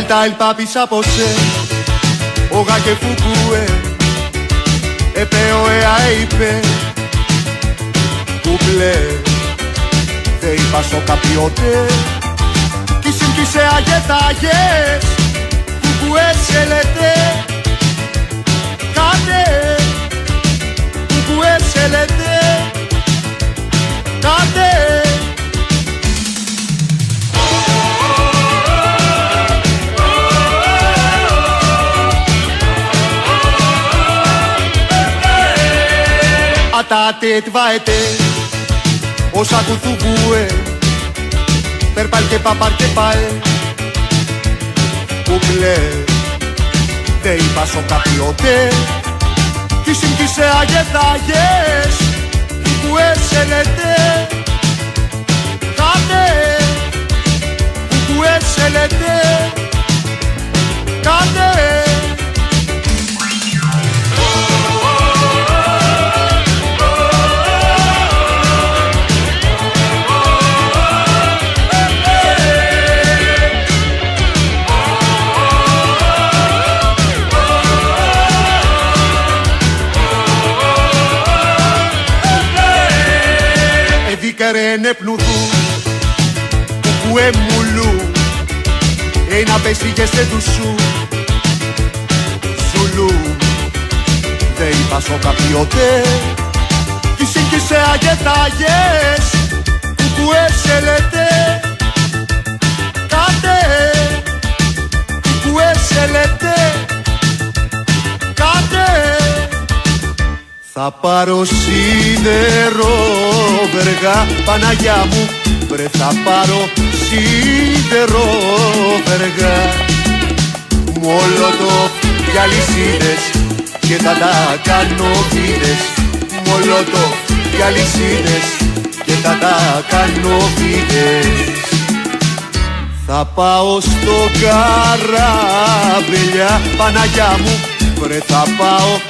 Delta el papi sapose Oga que fukue Επέω εα είπε Κουπλέ Δεν είπα στο καπιότε. Κι συμπτήσε αγετάγες Κουκουέ σε λέτε Κάτε Κουκουέ σε λέτε Κάτε Atate tvaete Όσα του θουβούε Περπάλ και παπάρ και παλ Κουπλέ Δεν είπα σο καπιότε Τι συμπτήσε αγεθάγες Κουκουέ σε λέτε Κάτε Κουκουέ σε λέτε Κάτε Εδίκαρε πνουδού Κουκουέ μουλού Ένα πέσει και σε δουσού. Ζουλού Δεν είπα σο καπιότε Τι σύγκυσε αγετάγες Κουκουέ σε λέτε Κάτε Κουκουέ σε λέτε Κάτε θα πάρω σίδερο βεργά Παναγιά μου. Βρε θα πάρω σίδερο βεργά. Μολότο για λυσίδες και θα τα κάνω φίδες. Μολότο για λυσίδες και θα τα κάνω φίδες. Θα πάω στο καράβελιά Παναγιά μου. Βρε θα πάω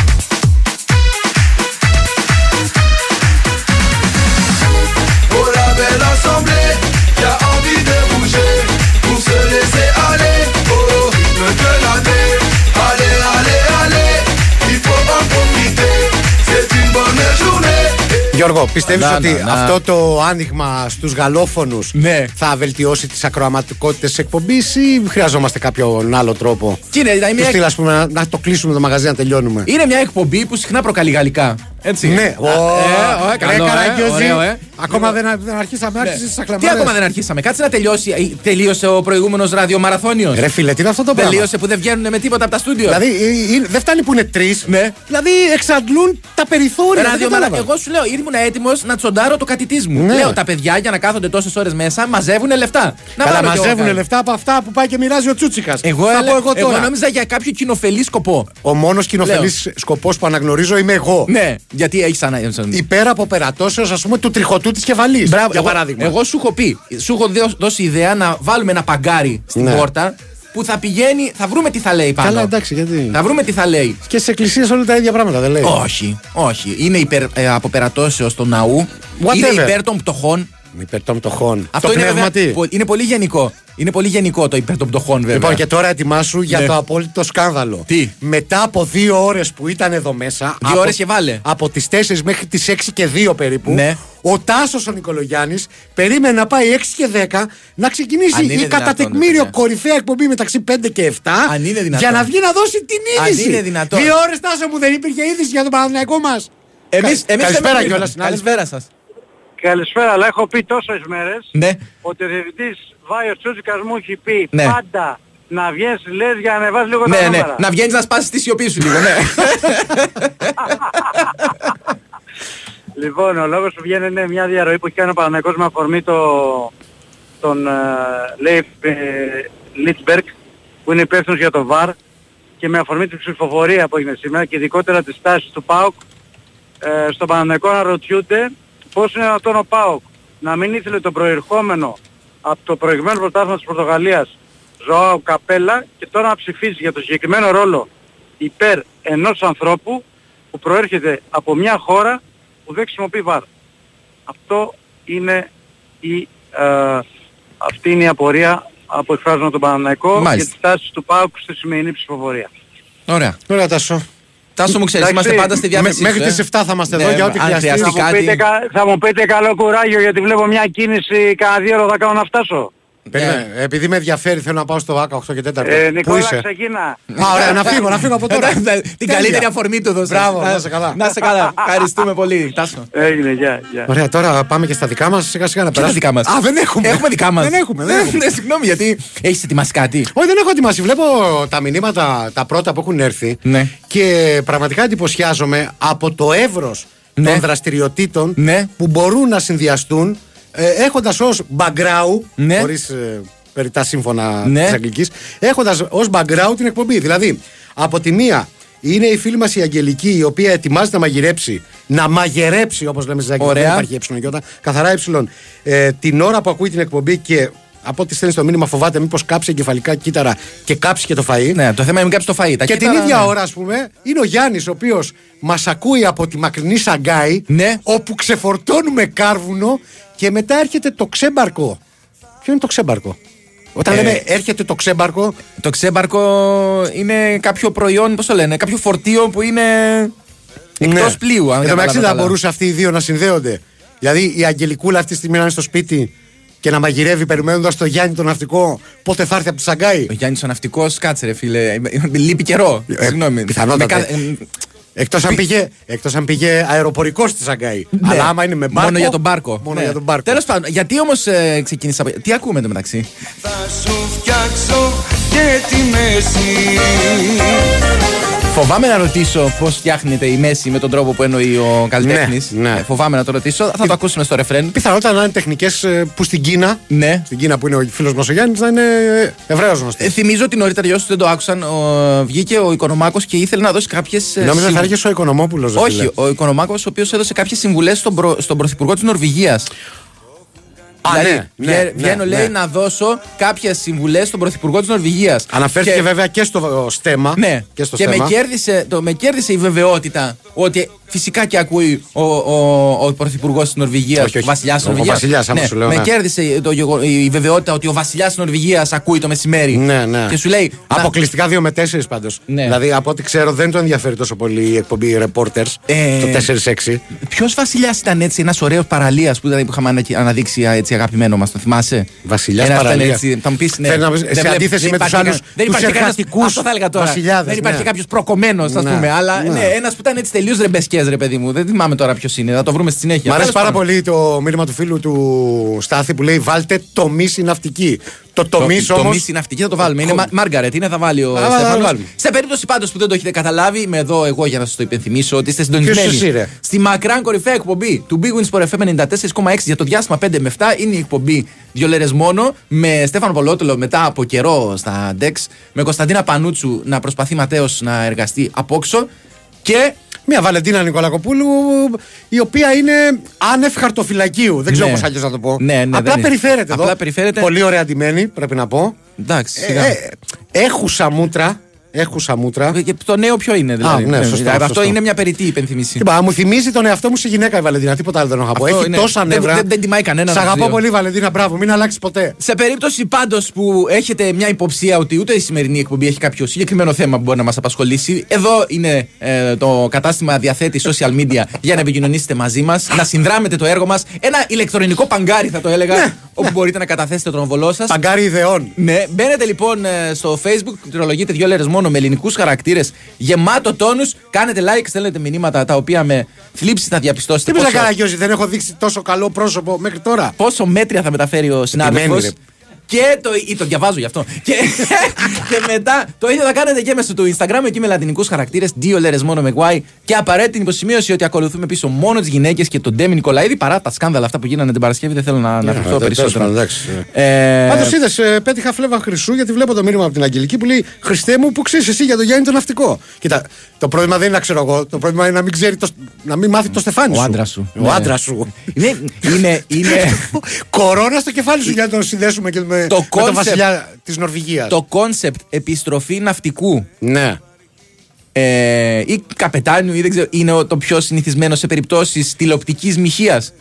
Γιώργο, πιστεύεις Να, ότι να, να. αυτό το άνοιγμα στους γαλλόφωνους Ναι. θα βελτιώσει τις ακροαματικότητες της εκπομπής ή χρειαζόμαστε κάποιον άλλο τρόπο; Τι είναι, δηλαδή Του μια... στείλ, ας πούμε, να, να το κλείσουμε το μαγαζί να τελειώνουμε. είναι μια εκπομπή που συχνά προκαλεί γαλλικά. Έτσι. Ναι, Α, ε, ε, καλό, ρε, ε, Καραγκιόζη. ωραίο, ε. Ακόμα δεν, δεν αρχίσαμε, Ναι. άρχισε τι Τι ακλαμάρες. ακόμα δεν αρχίσαμε. Κάτσε να τελειώσει. Ε, Τελείωσε ο προηγούμενος ραδιομαραθώνιος. Ρε φίλε, τι είναι αυτό το πράγμα; Τελείωσε που δεν βγαίνουν με τίποτα από τα στούντιο. Δηλαδή, ε, ε, δεν φτάνει που είναι τρεις. Ναι. Δηλαδή, εξαντλούν τα περιθώρια. δεν Ραδιομαρα... κατάλαβα. Εγώ σου λέω, ήμουν έτοιμος να τσοντάρω το κατητής μου. Ναι. Λέω τα παιδιά για να κάθονται τόσες ώρες μέσα μαζεύουν λεφτά. Να Καλά, βάλω κι εγώ μαζεύουν κάτι. λεφτά από αυτά που πάει και μοιράζει ο Τσούτσικας. Εγώ, Θα έλε- πω εγώ εγώ τώρα. νόμιζα για κάποιο κοινοφελή σκοπό. Ο μόνος κοινοφελής σκοπός που αναγνωρίζω είμαι εγώ. Ναι, γιατί έχεις ανα... Υπέρ από περατώσεω, ας πούμε, του τριχωτού τη κεφαλή. Μπράβο, για εγώ, παράδειγμα. Εγώ σου έχω πει, σου έχω δώσει- δώσει ιδέα να βάλουμε ένα παγκάρι στην Ναι. πόρτα που θα πηγαίνει, θα βρούμε τι θα λέει πάνω. Καλά, εντάξει, γιατί; Θα βρούμε τι θα λέει. Και στι εκκλησίες όλα τα ίδια πράγματα, δεν λέει; Όχι, όχι. Είναι υπερ, ε, από περατώσεως του ναού. Whatever. Είναι υπέρ των πτωχών. Υπέρ των πτωχών. Αυτό το είναι, πνεύμα βέβαια, τι; πο- είναι πολύ γενικό. Είναι πολύ γενικό το υπέρ των πτωχών, βέβαια. Λοιπόν, και τώρα ετοιμάσου για Ναι. το απόλυτο σκάνδαλο. Τι; Μετά από δύο ώρες που ήταν εδώ μέσα. Δύο από- ώρες και βάλε. Από τις 4 μέχρι τις 6 και 2 περίπου. Ναι. Ο Τάσος ο Νικολογιάννης περίμενε να πάει 6 και 10 να ξεκινήσει Αν είναι η δυνατόν, κατά ρε τεκμήριο παιδιά. κορυφαία εκπομπή μεταξύ 5 και 7. Αν είναι δυνατόν. Για να βγει να δώσει την Αν είδηση. είναι δυνατόν. Δύο ώρες Τάσο μου δεν υπήρχε είδηση για τον Παναθηναϊκό μας. Εμείς, εμείς Καλησπέρα δεν- κιόλας, συνάδελφε. Καλησπέρα σας. Καλησπέρα, αλλά έχω πει τόσες μέρες Ναι. ότι ο διευθυντής Βάιος Τσούτσικας μου έχει πει Ναι. πάντα να βγαίνεις λες για να ανεβάσεις λίγο τα Ναι, ναι. νούμερα. Να βγαίνεις να σπάσεις τη σιωπή σου λίγο, ναι. Λοιπόν, ο λόγος που βγαίνει είναι μια διαρροή που έχει κάνει ο Παναγικός με αφορμή το, τον ε, λέει ε, Λίτσμπεργκ που είναι υπεύθυνος για το ΒΑΡ και με αφορμή την ψηφοφορία που έγινε σήμερα και ειδικότερα τις τάσεις του ΠΑΟΚ ε, στον Παναγικό να ρωτιούνται πώς είναι αυτόν ο ΠΑΟΚ να μην ήθελε το προερχόμενο από το προηγμένο πρωτάθλημα της Πορτογαλίας Ζωάου Καπέλα και τώρα να ψηφίσει για το συγκεκριμένο ρόλο υπέρ ενός ανθρώπου που προέρχεται από μια χώρα που δεν χρησιμοποιεί βάρ. Αυτό είναι η, ε, αυτή είναι η απορία που εκφράζουμε τον Παναναϊκό Μάλιστα. και τις τάσεις του ΠΑΟΚ στη σημερινή ψηφοφορία. Ωραία. Ωραία, Τάσο. Τάσο μου ξέρεις, Εντάξει, είμαστε πάντα στη διάθεσή μέχρι σου, τις ε. 7 θα είμαστε Ναι, εδώ για ό,τι αν χρειαστεί. χρειαστεί Θα μου, κάτι. πείτε, κα- θα μου πείτε καλό κουράγιο γιατί βλέπω μια κίνηση κανένα δύο ώρα θα κάνω να φτάσω. Περίμενε, Επειδή με ενδιαφέρει, θέλω να πάω στο ΆΚΑ 8 και 4. Ε, Πού Νικόλα είσαι; ξεκίνα. Α, ωραία, να φύγω, να φύγω από τώρα. Εντάξει, Την Τέλεια. καλύτερη αφορμή του δώσε. Μπράβο, να είσαι καλά. Να είσαι καλά. Ευχαριστούμε πολύ. Τάσο. Έγινε, γεια, γεια. Ωραία, τώρα πάμε και στα δικά μας. Σιγά σιγά να Ποια είναι περάσουμε. δικά μας. Α, δεν έχουμε. Έχουμε δικά μας. Δεν έχουμε. Δεν έχουμε. Συγγνώμη, γιατί έχεις ετοιμάσει κάτι; Όχι, δεν έχω ετοιμάσει. Βλέπω τα μηνύματα, τα πρώτα που έχουν έρθει. Ναι. Και πραγματικά εντυπωσιάζομαι από το εύρος Ναι. των δραστηριοτήτων Ναι. που μπορούν να συνδυαστούν ε, έχοντας ως background. Ναι. Χωρίς ε, περιτά σύμφωνα Ναι. της Αγγλικής. Έχοντας ως background την εκπομπή. Δηλαδή, από τη μία είναι η φίλη μας η Αγγελική, η οποία ετοιμάζεται να μαγειρέψει. Να μαγειρέψει, όπως λέμε στη Αγγλική. Ωραία. Δεν υπάρχει έψιλον και όταν. Καθαρά έψιλον. Ε, την ώρα που ακούει την εκπομπή και από ό,τι στέλνεις στο μήνυμα φοβάται μήπως κάψει εγκεφαλικά κύτταρα και κάψει και το φαΐ. Ναι, το θέμα είναι μην κάψει το φαΐ. Τα Και την κύτταρα, ίδια ναι. ώρα, ας πούμε, είναι ο Γιάννης, ο οποίος μας ακούει από τη μακρινή Σαγκάη, Ναι. όπου ξεφορτώνουμε κάρβουνο και μετά έρχεται το ξέμπαρκο. Ποιο είναι το ξέμπαρκο; Όταν Ε, λέμε έρχεται το ξέμπαρκο, Το ξέμπαρκο είναι κάποιο προϊόν, πώς το λένε, κάποιο φορτίο που είναι εκτός ναι. πλοίου. Αν Εν τω μεταξύ κατάλαβα δεν καλά. μπορούσε αυτοί οι δύο να συνδέονται. Δηλαδή η Αγγελικούλα αυτή τη στιγμή να είναι στο σπίτι και να μαγειρεύει περιμένοντας το Γιάννη τον ναυτικό πότε θα έρθει από τη Σαγκάη; Ο Γιάννης ο ναυτικός, κάτσε ρε φίλε. Λείπει καιρό. Ε, Συγγνώμη. πιθανότατα. Με κα- ε, Εκτός αν, πήγε, εκτός αν πήγε αεροπορικός στη Σαγκάη. ναι. Αλλά άμα είναι με μπάρκο. Μόνο για τον μπάρκο. Μόνο Ναι. για τον μπάρκο. Τέλος πάντων, γιατί όμως ε, ξεκίνησα. από- Τι ακούμε το μεταξύ; Θα σου φτιάξω και τη μέση Φοβάμαι να ρωτήσω πώς φτιάχνεται η μέση με τον τρόπο που εννοεί ο καλλιτέχνης. Ναι, ναι. φοβάμαι να το ρωτήσω. Θα το ακούσουμε στο ρεφρέν. Πιθανότατα να είναι τεχνικές που στην Κίνα, Ναι. στην Κίνα που είναι ο φίλος μας ο Γιάννης, να είναι Εβραίο γνωστός. Ε, θυμίζω ότι νωρίτερα για όσους δεν το άκουσαν, ο, βγήκε ο Οικονομάκος και ήθελε να δώσει κάποιες. Νόμιζα θα έρχεσαι ο Οικονομόπουλος. Όχι, ο Οικονομάκος, ο οποίος έδωσε κάποιες συμβουλές στον, προ... στον Πρωθυπουργό της Νορβηγίας. Α, δηλαδή, ναι, ναι, βγα- ναι, βγαίνω, ναι. λέει, να δώσω κάποιες συμβουλές στον Πρωθυπουργό της Νορβηγίας. Αναφέρθηκε βέβαια και στο στέμα. Ναι, Και, στο και με στέμα. κέρδισε, το, με κέρδισε η βεβαιότητα ότι φυσικά και ακούει ο, ο, ο Πρωθυπουργός της Νορβηγίας, Όχι, όχι. ο Βασιλιάς της Ο Νορβηγίας. βασιλιάς, άμα σου λέω, με ναι. κέρδισε το, γεγο- η βεβαιότητα ότι ο Βασιλιάς της Νορβηγίας ακούει το μεσημέρι. Ναι, ναι. Και σου λέει. να- Αποκλειστικά 2 με 4 πάντως. Ναι. Δηλαδή από ό,τι ξέρω δεν το ενδιαφέρει τόσο πολύ η εκπομπή Reporters. Ε, Το 4-6. Ποιος βασιλιάς ήταν έτσι, ένας ωραίος παραλίας που, ήταν- που είχαμε ανα- αναδείξει α, έτσι αγαπημένο μας, το θυμάσαι; Βασιλιάς Ένας ήταν παραλίας. έτσι, Θα μου πεις ναι. Θέλει να πεις, Δεν σε βλέπ- αντίθεση δεν με τους υπάρχει άλλους, κα- δεν τους υπάρχει κανένας- εργατικούς Αυτό θα έλεγα τώρα. βασιλιάδες, δεν υπάρχει ναι. κάποιος προκομμένος, ας Ναι, πούμε. Αλλά ναι. ναι, ένας που ήταν έτσι τελείως ρεμπεσκές, ρε παιδί μου. Δεν θυμάμαι τώρα ποιος είναι. Θα το βρούμε στη συνέχεια. Μ' αρέσει Τέλος πάρα πάντων. πολύ το μήνυμα του φίλου του Στάθη που λέει Βάλτε το μη ναυτική. Το Το, τομείς το όμω. μη συναυτική θα το βάλουμε. Είναι Μα- Μάργαρετ, είναι θα βάλει ο Α, θα το Στέφανος. βάλουμε. Σε περίπτωση πάντως που δεν το έχετε καταλάβει, είμαι εδώ εγώ για να σας το υπενθυμίσω ότι είστε συντονισμένοι. Ποιος εσύ, ρε; Στη μακράν κορυφαία εκπομπή του Big Wins for FM 94,6 για το διάστημα 5 με 7 είναι η εκπομπή Δυο λέρες μόνο με Στέφανο Πολότολο μετά από καιρό στα Dex, με Κωνσταντίνα Πανούτσου να προσπαθεί Ματέο να εργαστεί απόξω και Μια Βαλεντίνα Νικολακοπούλου η οποία είναι άνευ χαρτοφυλακίου. Δεν ξέρω Ναι. πώς αλλιώς να το πω. Ναι, ναι, Απλά δεν είναι. περιφέρεται εδώ. Απλά περιφέρεται. Πολύ ωραία ντυμένη, πρέπει να πω. εντάξει, Ε, σιγά. ε, έχουσα μούτρα. Έχουσα μούτρα. Και το νέο ποιο είναι, δηλαδή; ναι, σωστό, Αυτό σωστό. είναι μια περιττή υπενθυμίση. Τι είπα, μου θυμίζει τον εαυτό μου σε γυναίκα η Βαλεντίνα. Τίποτα άλλο δεν έχω να πω. Αυτό Έχει είναι- τόσα δεν- νεύρα. δεν- δεν τιμάει κανέναν Σ' από τους αγαπώ δύο. πολύ, Βαλεντίνα. Μπράβο, μην αλλάξει ποτέ. Σε περίπτωση πάντως που έχετε μια υποψία ότι ούτε η σημερινή εκπομπή έχει κάποιο συγκεκριμένο θέμα που μπορεί να μας απασχολήσει, εδώ είναι ε, το κατάστημα διαθέτει social media για να επικοινωνήσετε μαζί μας, να συνδράμετε το έργο μας. Ένα ηλεκτρονικό παγκάρι, θα το έλεγα, Ναι. όπου μπορείτε να καταθέσετε τον βολό σας. Παγκάρι ιδεών. Ναι, μπαίνετε λοιπόν ε, στο facebook, πληκτρολογείτε δύο λέρε μόνο με ελληνικούς χαρακτήρες, γεμάτο τόνους. Κάνετε like, στέλνετε μηνύματα τα οποία με θλίψη θα διαπιστώσετε Τι πεις να πόσο, κάνω, Γιώργη, δεν έχω δείξει τόσο καλό πρόσωπο μέχρι τώρα. πόσο μέτρια θα μεταφέρει ο συνάδελφος. Επιμένει, ρε. Και το, ή το διαβάζω γι' αυτό. Και, και μετά το ίδιο θα κάνετε και μέσω του Instagram εκεί με λατινικούς χαρακτήρες. Δύο λέρες μόνο με Y. Και απαραίτητη υποσημείωση ότι ακολουθούμε πίσω μόνο τις γυναίκες και τον Ντέμη Νικολαΐδη παρά τα σκάνδαλα αυτά που γίνανε την Παρασκευή. Δεν θέλω να αναφερθώ περισσότερο. Ε, Πάντως είδες, πέτυχα φλέβα χρυσού γιατί βλέπω το μήνυμα από την Αγγελική που λέει Χριστέ μου που ξέρεις εσύ για τον Γιάννη το ναυτικό. Κοίτα, το πρόβλημα δεν είναι να ξέρω εγώ. Το πρόβλημα είναι να μην, ξέρει το, να μην μάθει το στεφάνι Ο σου. άντρας σου. Ο Ναι. άντρας σου. είναι, είναι, είναι Κορώνα στο κεφάλι σου για να τον συνδέσουμε και με, Το με τον concept. βασιλιά της Νορβηγίας. το concept επιστροφή ναυτικού Ναι. ε, ή καπετάνιου ή δεν ξέρω, είναι ο- το πιο συνηθισμένο σε περιπτώσεις τηλεοπτικής μοιχείας.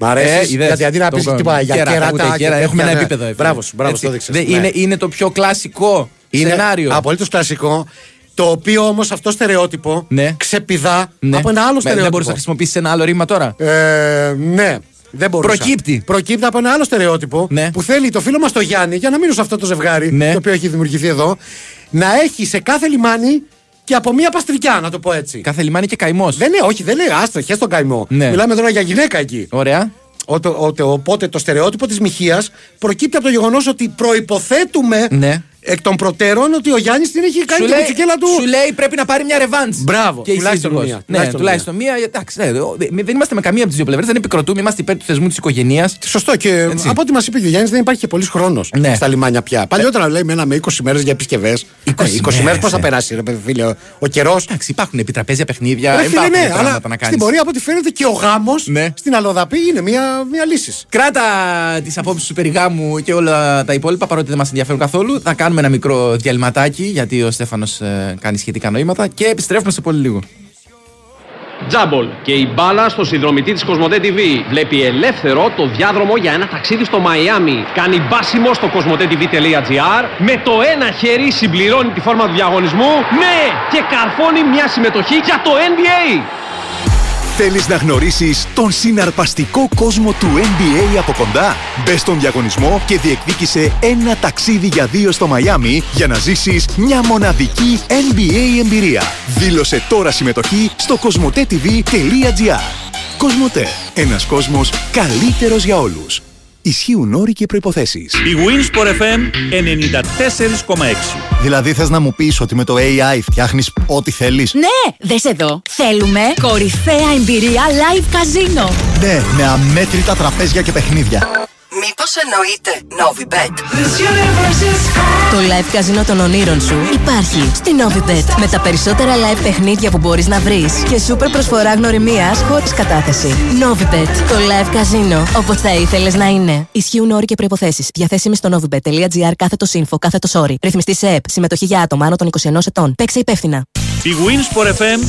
Μ' αρέσει. είδες. γιατί αντί να Το πεις κο- τίποτα για κέρατα, κέρατα. ούτε και κέρα, τέτοια, Έχουμε ένα ναι. επίπεδο. εδώ. Μπράβο σου, μπράβο, Έτσι. το δείξες. Δεν- Ναι. είναι, είναι το πιο κλασικό Είναι σενάριο. απολύτως κλασικό. Το οποίο όμως αυτό στερεότυπο Ναι. ξεπηδά Ναι. από ένα άλλο Με- στερεότυπο. Δεν μπορούσε να χρησιμοποιήσεις ένα άλλο ρήμα τώρα. Ε, ναι. Δεν μπορούσα. Προκύπτει. Προκύπτει από ένα άλλο στερεότυπο Ναι. που θέλει το φίλο μας το Γιάννη, για να μείνω σε αυτό το ζευγάρι Ναι. το οποίο έχει δημιουργηθεί εδώ, να έχει σε κάθε λιμάνι και από μία παστρικιά, να το πω έτσι. Κάθε λιμάνι και καημός. Δεν είναι, όχι, δεν είναι άστρο, χες τον καημό. Ναι. Μιλάμε τώρα για γυναίκα εκεί. Ωραία. Ο, το- ο- το- οπότε το στερεότυπο της μοιχεία προκύπτει από το γεγονός ότι προποθέτουμε Ναι. Εκ των προτέρων ότι ο Γιάννης την έχει κάνει Σου την λέει, κουτσικέλα του. σου λέει πρέπει να πάρει μια ρεβάντ. Μπράβο, Και η τουλάχιστον σύζυγος. μία, Ναι, τουλάχιστον τουλάχιστον μία. Εντάξει, ναι, ο- δε- δεν είμαστε με καμία από τις δύο πλευρές. Δεν επικροτούμε. Είμαστε υπέρ του θεσμού της οικογένειας. Σωστό και Έτσι. από ό,τι μας είπε και ο Γιάννης δεν υπάρχει και πολύς χρόνος Ναι. στα λιμάνια πια. Παλιότερα λέει μέναμε 20 μέρες για επισκευές. 20 20 μέρε μέρες, πώς θα ε. περάσει, ρε παιδί φίλε, ο, ο καιρός; Εντάξει, υπάρχουν επιτραπέζια παιχνίδια. Ρε φίλε, υπάρχουν ναι, αλλά πράγματα να κάνεις. στην πορεία από ό,τι φαίνεται και ο γάμος Ναι. στην Αλοδαπή είναι μια, μια λύσης. Κράτα τις απόψεις σου περί γάμου και όλα τα υπόλοιπα παρότι δεν μας ενδιαφέρουν καθόλου. Θα κάνουμε ένα μικρό διαλυματάκι γιατί ο Στέφανος κάνει σχετικά νοήματα και επιστρέφουμε σε πολύ λίγο. Τζάμπολ και η μπάλα στο συνδρομητή της Κοσμοτέ TV. Βλέπει ελεύθερο το διάδρομο για ένα ταξίδι στο Μαϊάμι. Κάνει μπάσιμο στο κοσμοτέ.tv.gr. Με το ένα χέρι συμπληρώνει τη φόρμα του διαγωνισμού. Ναι! Και καρφώνει μια συμμετοχή για το NBA. Θέλεις να γνωρίσεις τον συναρπαστικό κόσμο του NBA από κοντά; Μπε στον διαγωνισμό και διεκδίκησε ένα ταξίδι για δύο στο Μαϊάμι για να ζήσεις μια μοναδική NBA εμπειρία. Δήλωσε τώρα συμμετοχή στο κοσμοτέ.tv.gr Κοσμοτέ. Ένας κόσμος καλύτερος για όλους. Ισχύουν όροι και προϋποθέσεις. Η Winsport FM 94,6. Δηλαδή θες να μου πεις ότι με το AI φτιάχνεις ό,τι θέλεις; Ναι, δες εδώ. Θέλουμε κορυφαία εμπειρία live καζίνο. Ναι, με αμέτρητα τραπέζια και παιχνίδια. Μήπως εννοείται Novibet; Το live καζίνο των ονείρων σου υπάρχει στη Novibet. Με τα περισσότερα live παιχνίδια που μπορείς να βρεις και σούπερ προσφορά γνωριμίας χωρίς κατάθεση. Novibet. Το live καζίνο όπως θα ήθελες να είναι. Ισχύουν όροι και προϋποθέσεις. Διαθέσιμοι στο novibet.gr κάθετος info κάθετος όρι. Ρυθμιστή σε ΕΠ. Συμμετοχή για άτομα άνω των 21 ετών. Παίξε υπεύθυνα. Η Winsport FM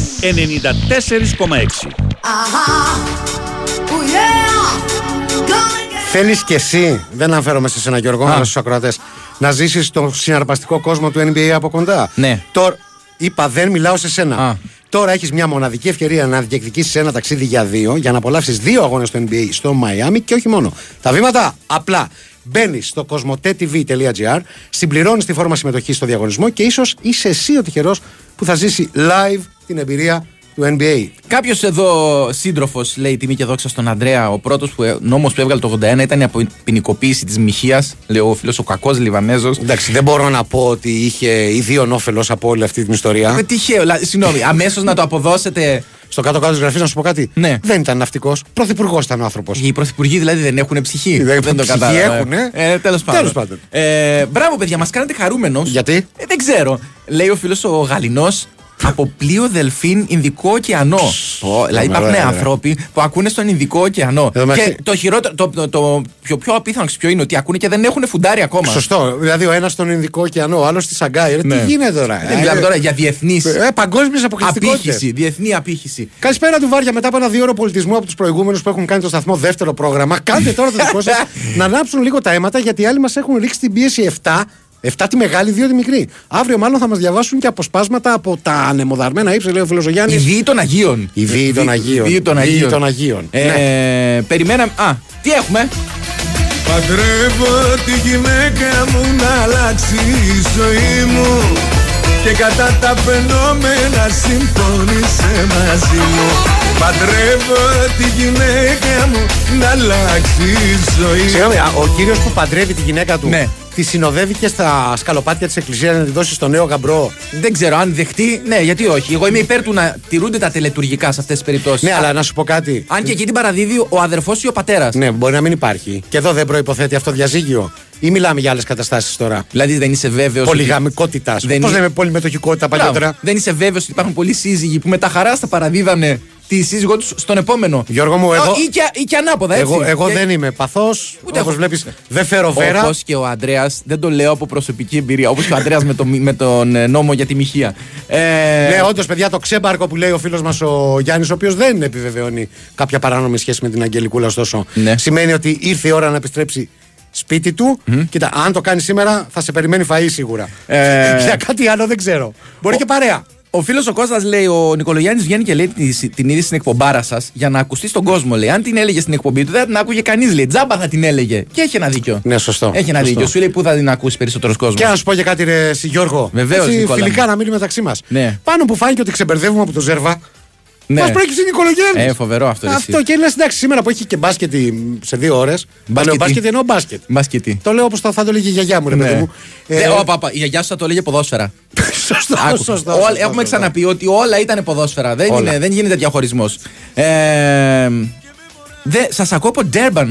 94,6. Θέλεις κι εσύ, δεν αναφέρομαι σε ένα Γιώργο, αλλά στους ακροατές, να ζήσεις τον συναρπαστικό κόσμο του NBA από κοντά. Ναι. Τώρα, είπα, δεν μιλάω σε σένα. Α. Τώρα έχεις μια μοναδική ευκαιρία να διεκδικήσεις ένα ταξίδι για δύο, για να απολαύσεις δύο αγώνες του NBA στο Μαϊάμι και όχι μόνο. Τα βήματα απλά. Μπαίνεις στο κοσμοτέ.tv.gr, συμπληρώνεις τη φόρμα συμμετοχής στο διαγωνισμό και ίσως είσαι εσύ ο τυχερός που θα ζήσει live την εμπειρία του NBA. Κάποιος εδώ σύντροφος λέει τιμή και δόξα στον Αντρέα. Ο πρώτος νόμος που έβγαλε το 81 ήταν η αποποινικοποίηση της μοιχεία. Λέει ο φίλος ο κακός Λιβανέζος. Εντάξει, δεν μπορώ να πω ότι είχε ιδίων όφελος από όλη αυτή την ιστορία. Με τυχαίο. λα- Συγγνώμη, αμέσως να το αποδώσετε. Στο κάτω-κάτω της γραφής, να σου πω κάτι. Ναι. Δεν ήταν ναυτικός. Πρωθυπουργός ήταν ο άνθρωπος. Οι πρωθυπουργοί δηλαδή δεν έχουν ψυχή. Δεν- το ψυχή κατάλαβα. έχουνε. Ε, Τέλος πάντων. Τέλος πάντων. Ε, μπράβο, παιδιά, μας κάνετε χαρούμενος. Γιατί; Ε, δεν ξέρω. Λέει ο φίλος ο Γαλινός. Από πλοίο Δελφίν Ινδικό ωκεανό. Πω, δηλαδή υπάρχουν ωραία, ωραία. άνθρωποι που ακούνε στον Ινδικό ωκεανό. Εδώ μεταξύ- Και το χειρότερο, το, το, το πιο, πιο απίθανο ξέρεις ποιο είναι ότι ακούνε και δεν έχουν φουντάρει ακόμα. Σωστό. Δηλαδή ο ένας στον Ινδικό ωκεανό, ο άλλος στη Σαγκάη. Ρε, Ναι. Τι γίνεται τώρα. Δεν μιλάμε τώρα για διεθνή Ε, Παγκόσμιες αποκλειστικότητες. απήχηση. Διεθνή απήχηση. Καλησπέρα του Βάρια μετά από ένα δύο ώρο πολιτισμού από τους προηγούμενους που έχουν κάνει το σταθμό δεύτερο πρόγραμμα. Κάντε τώρα το δικό σας να ανάψουν λίγο τα αίματα γιατί οι άλλοι μας έχουν ρίξει την πίεση 7. 7 τη μεγάλη, 2 τη μικρή. Αύριο μάλλον θα μας διαβάσουν και αποσπάσματα από τα ανεμοδαρμένα ύψη, λέει ο φίλος ο Η Γιάννης. βίη των Αγίων. Η βίη των Αγίων. Βίη των Βίη Αγίων. των Αγίων. Ε, Ναι. Περιμέναμε. Α, τι έχουμε; Παντρεύω τη γυναίκα μου να αλλάξει η ζωή μου Και κατά τα φαινόμενα συμφώνησε μαζί μου Παντρεύω τη γυναίκα μου να αλλάξει η ζωή Συγγνώμη, α, ο κύριος που παντρεύει τη γυναίκα του Ναι. Τη συνοδεύει και στα σκαλοπάτια της εκκλησίας να τη δώσει στο νέο γαμπρό. Δεν ξέρω αν δεχτεί. Ναι, γιατί όχι. Εγώ είμαι υπέρ του να τηρούνται τα τελετουργικά σε αυτές τις περιπτώσεις. Ναι, αλλά να σου πω κάτι. Αν και εκεί την παραδίδει ο αδερφός ή ο πατέρας. Ναι, μπορεί να μην υπάρχει. Και εδώ δεν προποθέτει αυτό διαζύγιο. Ή μιλάμε για άλλες καταστάσεις τώρα. Δηλαδή δεν είσαι βέβαιος. Πολυγαμικότητας. Δεν Πώς είναι- λέμε πολυμετοχικότητα παλιότερα; Δεν είσαι βέβαιος ότι υπάρχουν πολλοί σύζυγοι που με τα χαρά θα παραδίδανε τη σύζυγό τους στον επόμενο. Γιώργο μου, Α, εγώ- Ή και, ή και ανάποδα, έτσι. Εγώ, εγώ Και- δεν είμαι παθός. Ούτε Όπως εγώ. βλέπεις, δεν φέρω βέρα. Όπως και ο Αντρέα, δεν το λέω από προσωπική εμπειρία. Όπως και ο Αντρέα με, το, με τον ε, νόμο για τη μοιχεία. Ε, Ναι, όντως, παιδιά, το ξέμπαρκο που λέει ο φίλος μας ο Γιάννης, ο οποίος δεν επιβεβαιώνει κάποια παράνομη σχέση με την Αγγελικούλα, ωστόσο. Ναι. Σημαίνει ότι ήρθε η ώρα να επιστρέψει σπίτι του. Κοίτα, αν το κάνει σήμερα, θα σε περιμένει φαΐ σίγουρα. Ε, Για κάτι άλλο δεν ξέρω. Μπορεί και παρέα. Ο φίλος ο Κώστας λέει: Ο Νικολογιάννης βγαίνει και λέει την, την είδηση στην εκπομπάρα σας για να ακουστεί στον κόσμο. Λέει: Αν την έλεγε στην εκπομπή του, δεν θα την άκουγε κανείς. Λέει: Τζάμπα θα την έλεγε. Και έχει ένα δίκιο. Ναι, σωστό. Έχει ένα Σωστό. δίκιο. Σου λέει: Πού θα την ακούσει περισσότερος κόσμος; Και να σου πω για κάτι, ρε εσύ, Γιώργο. Βεβαίως, Έτσι, Νικόλα Φιλικά μου. να μείνει μεταξύ μας. Ναι. Πάνω που φάνηκε ότι ξεμπερδεύουμε από το Ζέρβα. Ναι. Μας προέκυψε η Νικολογιάννης. Ε, φοβερό αυτό, ρε, εσύ. Αυτό και λες, εντάξει, σήμερα που έχει και μπάσκετ σε δύο ώρες. Μπάσκετ. μπάσκετ εννοώ μπάσκετ. Μπάσκετι. Το λέω όπως θα, θα το λέγει η γιαγιά μου, ρε παιδί μου. Ε, Ε, ο, παπα, η γιαγιά σου θα το λέγε ποδόσφαιρα. Σωστό, Άκου. σωστό, Όλα- σωστό, έχουμε σωστό. ξαναπεί ότι όλα ήταν ποδόσφαιρα. Δεν, Όλα. είναι, δεν γίνεται διαχωρισμός. Ε, Σας ακούω από Durban,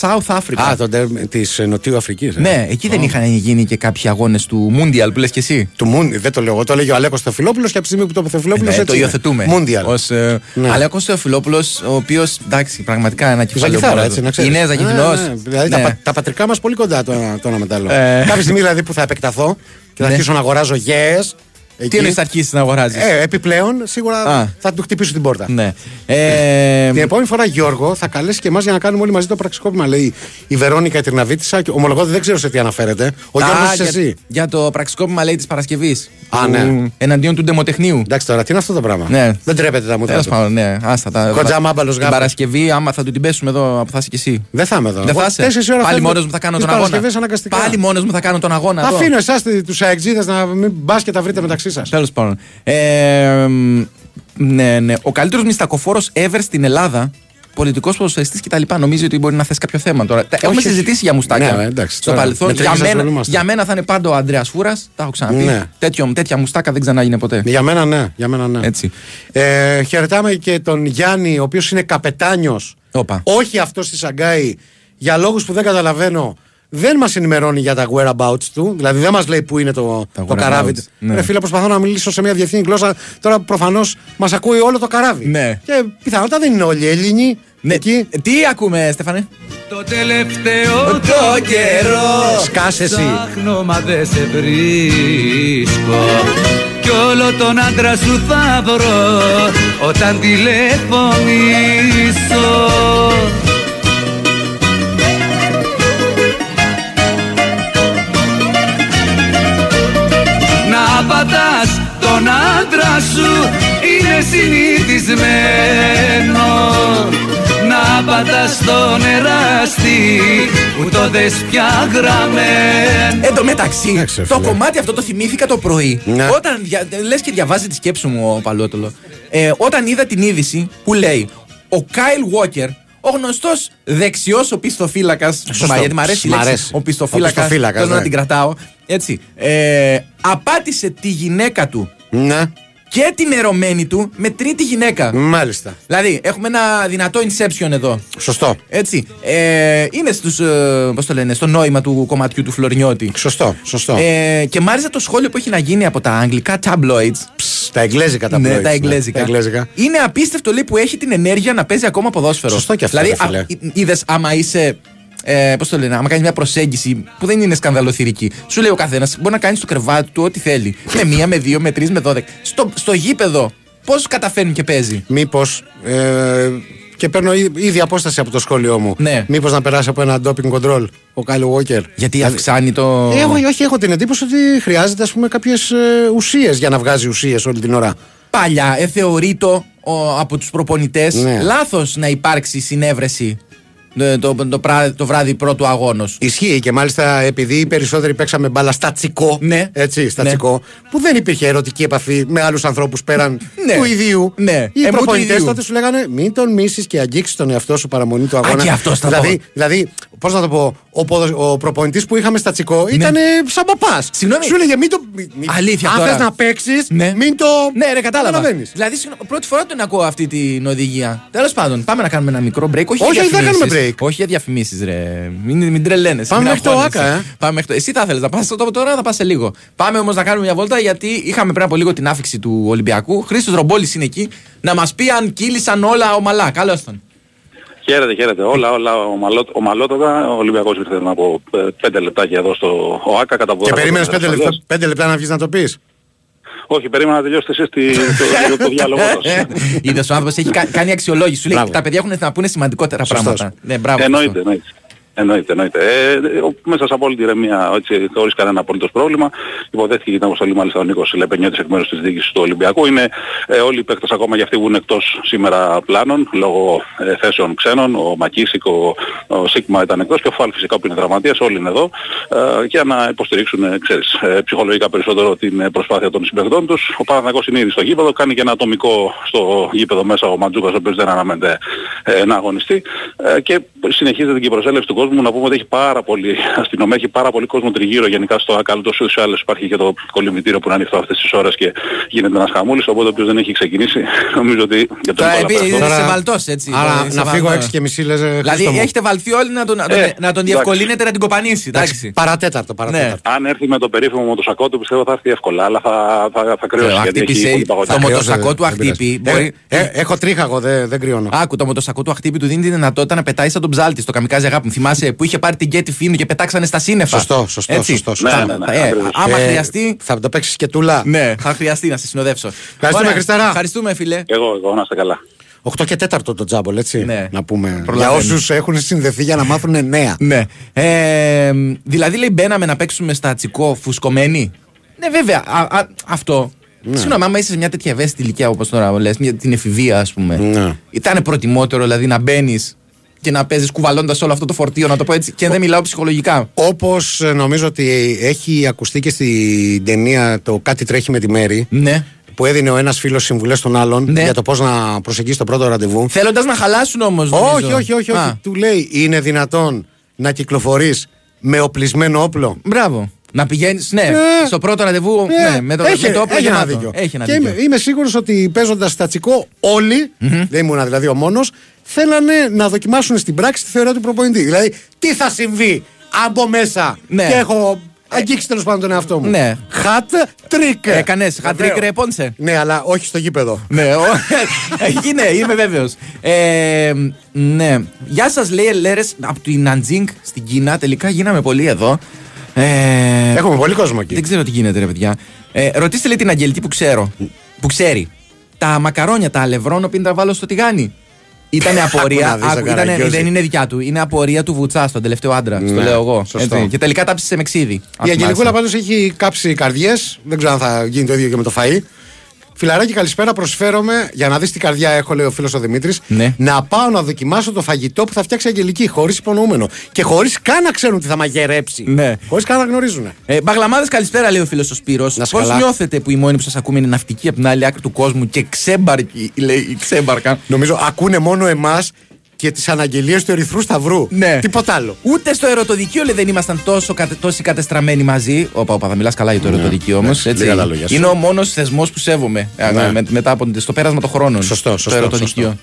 South Africa. Α, το της Νοτιού Αφρικής. Ναι, εκεί δεν είχαν γίνει και κάποιοι αγώνες του Mundial που λες και εσύ. Του Μούντι, δεν το λέω. εγώ, Το έλεγε ο Αλέκος Θεοφιλόπουλος και από τη στιγμή που το Θεοφιλόπουλος. Ναι, το υιοθετούμε. Μούντιαλ. Ως, ε, Ναι. Αλέκος Θεοφιλόπουλος, ο οποίος εντάξει, πραγματικά ένα κεφάλαιο. Ζαγιθάρα, μπράβο. έτσι, να ξέρεις. Είναι ζαγιθινό. Δηλαδή τα, πα- τα πατρικά μας πολύ κοντά το ένα, το ένα με το άλλο. Ε. Κάποια στιγμή δηλαδή που θα επεκταθώ και θα Ναι. αρχίσω να αγοράζω γέες. Τι εννοείς θα αρχίσεις να αγοράζεις; Ε, επιπλέον σίγουρα Α. θα του χτυπήσω την πόρτα. Ναι. Ε, Την επόμενη φορά, Γιώργο, θα καλέσει και εμάς για να κάνουμε όλοι μαζί το πραξικόπημα. Λέει η Βερόνικα η Τυρναβίτησα και ομολογώ ότι δεν ξέρω σε τι αναφέρεται. Ο Α, Γιώργος είσαι για, εσύ; για το πραξικόπημα λέει της Παρασκευής. Α, ναι. Εναντίον του ντεμοτεχνίου. Εντάξει τώρα, τι είναι αυτό το πράγμα; Ναι. Δεν τρέπεται τα μούτρα. Τέλος του. πάντων, ναι. Άστα τα. Κοντζά μάμπαλος Την γάπος. Παρασκευή, άμα θα του την πέσουμε εδώ, που θα είσαι κι εσύ. Δεν θα είμαι εδώ. Δεν Εγώ θα είσαι; τέσσερις ώρα Πάλι φεύγω μόνος μου θα κάνω τις τον αγώνα. Παρασκευές αναγκαστικά. Πάλι μόνος μου θα κάνω τον αγώνα. εδώ. Αφήνω εσά τους αεξίδες να μην μπας και τα βρείτε μεταξύ σας. Τέλος πάντων. Ε, μ, ναι, ναι. Ο καλύτερος μιστακοφόρο ever στην Ελλάδα, πολιτικός ποδοσφαιριστής κτλ. Νομίζει ότι μπορεί να θέσει κάποιο θέμα τώρα. Τα- Έχουμε όχι. συζητήσει για μουστάκια Ναι, εντάξει, στο τώρα, παρελθόν. με Για τρέχεις μένα, ασχολούμαστε. για μένα θα είναι πάντα ο Αντρέα Φούρας. Τα έχω ξαναπεί. Ναι. Τέτοιο, τέτοια μουστάκα δεν ξανάγινε ποτέ. Για μένα ναι, για μένα ναι. Έτσι. Ε, χαιρετάμε και τον Γιάννη, ο οποίος είναι καπετάνιος. Όπα. Όχι αυτός στη Σαγκάη, για λόγους που δεν καταλαβαίνω. Δεν μας ενημερώνει για τα whereabouts του. Δηλαδή δεν μας λέει πού είναι το, Τα το καράβι. whereabouts, ναι. Ρε φίλε, προσπαθώ να μιλήσω σε μια διεθνή γλώσσα. Τώρα προφανώς μας ακούει όλο το καράβι. Ναι. Και πιθανότατα δεν είναι όλοι Έλληνοι. Ναι. Εκεί. Τι ακούμε, Στέφανε; Το τελευταίο Το καιρό. Σκάσε εσύ. ψάχνω μα δεν σε βρίσκω Κι όλο τον άντρα σου θα βρω όταν τηλεφωνήσω πατάς τον άντρα σου είναι συνηθισμένο Να πατάς τον εράστη που το δες πια γραμμένο Εν τω μεταξύ, Εντάξει, το φίλε. κομμάτι αυτό το θυμήθηκα το πρωί. Ναι. Όταν δια, λες και διαβάζει τη σκέψη μου ο Παλότολο. Ε, όταν είδα την είδηση που λέει ο Κάιλ Walker, ο γνωστός δεξιός ο πιστοφύλακα. Σωστό. Γιατί μου αρέσει η Μ' λέξη. αρέσει. Ο πιστοφύλακα. Ο πιστοφύλακας, Θέλω να ναι. την κρατάω. Έτσι. Ε, απάτησε τη γυναίκα του Ναι, και την ερωμένη του με τρίτη γυναίκα. μάλιστα. Δηλαδή, έχουμε ένα δυνατό inception εδώ. Σωστό. Έτσι. Ε, είναι στους, ε, πώς το λένε, στο νόημα του κομματιού του Φλωρινιώτη. Σωστό, σωστό. Ε, και μ' άρεσε το σχόλιο που έχει να γίνει από τα αγγλικά tabloids. Ψ, τα εγγλέζικα τα ναι, πρώην, τα εγγλέζικα. τα εγγλέζικα. Είναι απίστευτο λέει που έχει την ενέργεια να παίζει ακόμα ποδόσφαιρο. Σωστό και αυτό, Δηλαδή, ρε φίλε. είδες άμα είσαι. Ε, Πώς το λένε, άμα κάνεις μια προσέγγιση που δεν είναι σκανδαλοθυρική. Σου λέει ο καθένας μπορεί να κάνεις στο κρεβάτι του ό,τι θέλει. με μία, με δύο, με τρεις, με δώδεκα. Στο, στο γήπεδο, πώς καταφέρνει και παίζει; Μήπως. Ε, και παίρνω ή- ήδη απόσταση από το σχόλιο μου. Ναι. Μήπως να περάσει από ένα doping control ο Κάιλ Walker. Γιατί αυξάνει το. Ε, Εγώ, όχι, έχω την εντύπωση ότι χρειάζεται ας πούμε, κάποιες ουσίες για να βγάζει ουσίες όλη την ώρα. Παλιά, ε, θεωρεί το ο, από τους προπονητές Ναι. λάθος να υπάρξει συνέβρεση ε, το, το, πρά- το βράδυ πρώτου αγώνος. Ισχύει και μάλιστα επειδή οι περισσότεροι παίξαμε μπάλα στα τσικό. Ναι. Έτσι, στα Ναι. τσικό. Που δεν υπήρχε ερωτική επαφή με άλλους ανθρώπους πέραν Ναι. του ιδίου. Ναι. Οι Ε, μου του προπονητές ιδίου. τότε σου λέγανε μην τον μίσεις και αγγίξεις τον εαυτό σου παραμονή του αγώνα. και αυτός θα δηλαδή, πω. δηλαδή πώς να το πω, ο, ποδο- ο προπονητής που είχαμε στα τσικό ήταν σαν παπάς. Ναι. Συγγνώμη. Σου έλεγε μην το. μη- μη- Αλήθεια Αν τώρα. θες να παίξεις, Ναι. μην το. Ναι, ρε, κατάλαβα. καταλαβαίνεις. Δηλαδή, συγγνώμη, πρώτη φορά τον ακούω αυτή την οδηγία. Τέλος πάντων, πάμε να κάνουμε ένα μικρό break. Όχι, Όχι, για όχι, δεν διαφημίσεις. κάνουμε break. Όχι για διαφημίσεις, ρε. Μην, μην τρελαίνεσαι. Πάμε μην μέχρι το αγχώνεσαι. Άκα, ε. Πάμε μέχρι το... Εσύ θα ήθελε να πας τώρα, θα πας σε λίγο. Πάμε όμως να κάνουμε μια βόλτα γιατί είχαμε πριν από λίγο την άφηξη του Ολυμπιακού. Χρήστος Ρομπόλης είναι εκεί να μας πει αν κύλησαν όλα ομαλά. Καλώς τον. Χαίρετε, χαίρετε. Όλα, όλα ομαλό, ομαλότατα. Ο Ολυμπιακός ήρθε να πω ε, πέντε λεπτάκια εδώ στο ΟΑΚΑ κατά Και περίμενες πέντε λεπτά, πέντε λεπτά να βγει να το πεις; Όχι, περίμενα να τελειώσετε εσείς τη- το, το, διάλογο σας. Είδες ο άνθρωπος έχει κα- κάνει αξιολόγηση. Σου λέει Μπράβο. τα παιδιά έχουν να πούνε σημαντικότερα Σωστός. πράγματα. Ναι, μπράβο. εννοείται, Χρήστο. εννοείται. Εννοείται, εννοείται. Ε, ο- μέσα σε απόλυτη ηρεμία, έτσι, χωρίς κανένα απολύτως πρόβλημα. Υποδέχθηκε και την αποστολή μάλιστα ο Νίκος Λεπενιώτης εκ μέρους της διοίκησης του Ολυμπιακού. Είναι ε, όλοι οι παίκτες ακόμα για αυτοί που είναι εκτός σήμερα πλάνων, λόγω ε, θέσεων ξένων. Ο Μακίσικ, ο, ο Σίγμα ήταν εκτός και ο Φάλ φυσικά που είναι δραματίας, όλοι είναι εδώ. Ε, για να υποστηρίξουν, ε, ξέρεις, ε, ψυχολογικά περισσότερο την ε, προσπάθεια των συμπαικτών τους. Ο Παναθηναϊκός είναι ήδη στο γήπεδο, κάνει και ένα ατομικό στο γήπεδο μέσα ο Μαντζούκας, ο οποίος δεν αναμένεται ε, να αγωνιστεί. Ε, και συνεχίζεται και η προσέλευση του κόσμου. Να πούμε ότι έχει πάρα πολύ αστυνομία, έχει πάρα πολύ κόσμο τριγύρω γενικά στο ΑΚΑΛ. Τόσο ή άλλες υπάρχει και το κολυμπητήριο που είναι ανοιχτό αυτές τις ώρες και γίνεται ένας χαμούλης. Οπότε όποιος δεν έχει ξεκινήσει, νομίζω ότι για τον Τώρα Νικόλα επειδή Πέτρο- είσαι βαλτός έτσι. Άρα είσαι να φύγω βαλτός. 6 και μισή λες. Δηλαδή έχετε βαλθεί όλοι να τον, να τον, Ε, να τον εντάξει. διευκολύνετε να την κοπανίσει. Εντάξει. Παρατέταρτο, παρατέταρτο. Αν έρθει με το περίφημο μοτοσακό πιστεύω θα έρθει εύκολα, αλλά θα, θα, θα κρυώσει Ε, γιατί έχει χτύπησε πολύ παγωτά. το κρυώσει, μοτοσακό του δεν πειράζει. αχτύπη. Ε, μπορεί- ε, έχω τρίχα εγώ, δεν, δεν κρυώνω. Άκου, το μοτοσακό του αχτύπη του δίνει τη δυνατότητα να πετάει σαν τον ψάλτη στο καμικάζι αγάπη μου. Θυμάσαι που είχε πάρει την Γκέτι Φίνου και πετάξανε στα σύννεφα. Σωστό, σωστό, Έτσι. σωστό, σωστό. Θα- Ναι, ναι, ναι, ε, ακριβώς. άμα Ε, χρειαστεί. Θα το παίξεις και τούλα. Ναι, θα χρειαστεί να σε συνοδεύσω. Ευχαριστούμε, Ωραία. Χριστάρα. Ευχαριστούμε, φίλε. Εγώ, εγώ, να είστε καλά. 8 και 4 το τζάμπολ, έτσι. Ναι. Να πούμε. Για Προλαβαίνουμε. όσους έχουν συνδεθεί για να μάθουν νέα. Ναι. Ε, δηλαδή, λέει, μπαίναμε να παίξουμε στα τσικό φουσκωμένοι. Ναι, βέβαια. Α, α, αυτό. Ναι. Συγγνώμη, άμα είσαι σε μια τέτοια ευαίσθητη ηλικία όπως τώρα λες, την εφηβεία, ας πούμε. Ναι. Ήταν προτιμότερο δηλαδή να μπαίνεις και να παίζεις κουβαλώντας όλο αυτό το φορτίο, να το πω έτσι. Και δεν μιλάω ψυχολογικά. Όπως νομίζω ότι έχει ακουστεί και στην ταινία το Κάτι τρέχει με τη Μέρη. Ναι. Που έδινε ο ένας φίλος συμβουλές στον άλλον Ναι. για το πώς να προσεγγίσει το πρώτο ραντεβού. Θέλοντας να χαλάσουν όμως. Όχι, όχι, όχι. όχι. Του λέει, είναι δυνατόν να κυκλοφορείς με οπλισμένο όπλο; Μπράβο. Να πηγαίνεις, ναι, Ε, στο πρώτο ραντεβού Ε, ναι, με, το, έχει, με το όπλο έχει ένα γεμάτο. δίκιο. Έχει ένα και δίκιο. είμαι, είμαι σίγουρος ότι παίζοντας στα τσικό όλοι, δεν ήμουν δηλαδή ο μόνος, θέλανε να δοκιμάσουν στην πράξη τη θεωρία του προπονητή. Δηλαδή, τι θα συμβεί αν μπω μέσα Ναι. και έχω αγγίξει τέλος πάντων τον εαυτό μου. Ναι. Χατ τρικ. Έκανες χατ τρικ Βεβαίως. ρε Πόνσε. Ναι, αλλά όχι στο γήπεδο. Ναι, ο- Εκεί ναι, είμαι βέβαιος. Ε, ναι. Γεια σας, λέει λέρες από την Ναντζίνγκ στην Κίνα. Τελικά γίναμε πολύ εδώ. Ε, Έχουμε πολύ κόσμο εκεί. Δεν ξέρω τι γίνεται, ρε παιδιά. Ε, ρωτήστε λέει την Αγγελική που ξέρω. Που ξέρει. Τα μακαρόνια, τα αλευρώνω πριν τα βάλω στο τηγάνι. Ήτανε απορία. Άκου να δεις, άκου, ο ήτανε- Καραγκιόζη. δεν είναι δικιά του. Είναι απορία του Βουτσά, τον τελευταίο άντρα. στο Ναι, λέω εγώ. σωστό. Έτσι. Και τελικά τα ψήσε με ξύδι. Η Αν Αγγελικούλα θυμάσαι. πάντως έχει κάψει καρδιές. Δεν ξέρω αν θα γίνει το ίδιο και με το φαΐ. Φιλαράκι, καλησπέρα. Προσφέρομαι για να δεις τι καρδιά έχω, λέει ο φίλος ο Δημήτρης. Ναι. Να πάω να δοκιμάσω το φαγητό που θα φτιάξει η Αγγελική, χωρίς υπονοούμενο. Και χωρίς καν να ξέρουν τι θα μαγειρέψει. Ναι. Χωρίς καν να γνωρίζουν. Ε, Μπαγλαμάδες, καλησπέρα, λέει ο φίλος ο Σπύρος. Να είσαι Πώς καλά. νιώθετε που οι μόνοι που σας ακούμε είναι ναυτικοί από την άλλη άκρη του κόσμου και ξέμπαρκοι, λέει, ξέμπαρκαν. Νομίζω ακούνε μόνο εμάς και τις αναγγελίες του Ερυθρού Σταυρού. Ναι. Τίποτα άλλο. Ούτε στο ερωτοδικείο λέει, δεν ήμασταν τόσο, κατε, τόσοι κατεστραμμένοι μαζί. Όπα, όπα, θα μιλάς καλά για το ερωτοδικείο όμως. Ναι, λίγα τα λόγια σου. Είναι ο μόνος θεσμός που σέβομαι ε, Ναι. με- μετά από στο πέρασμα των χρόνων. Σωστό, Το σωστό, ερωτοδικείο. σωστό.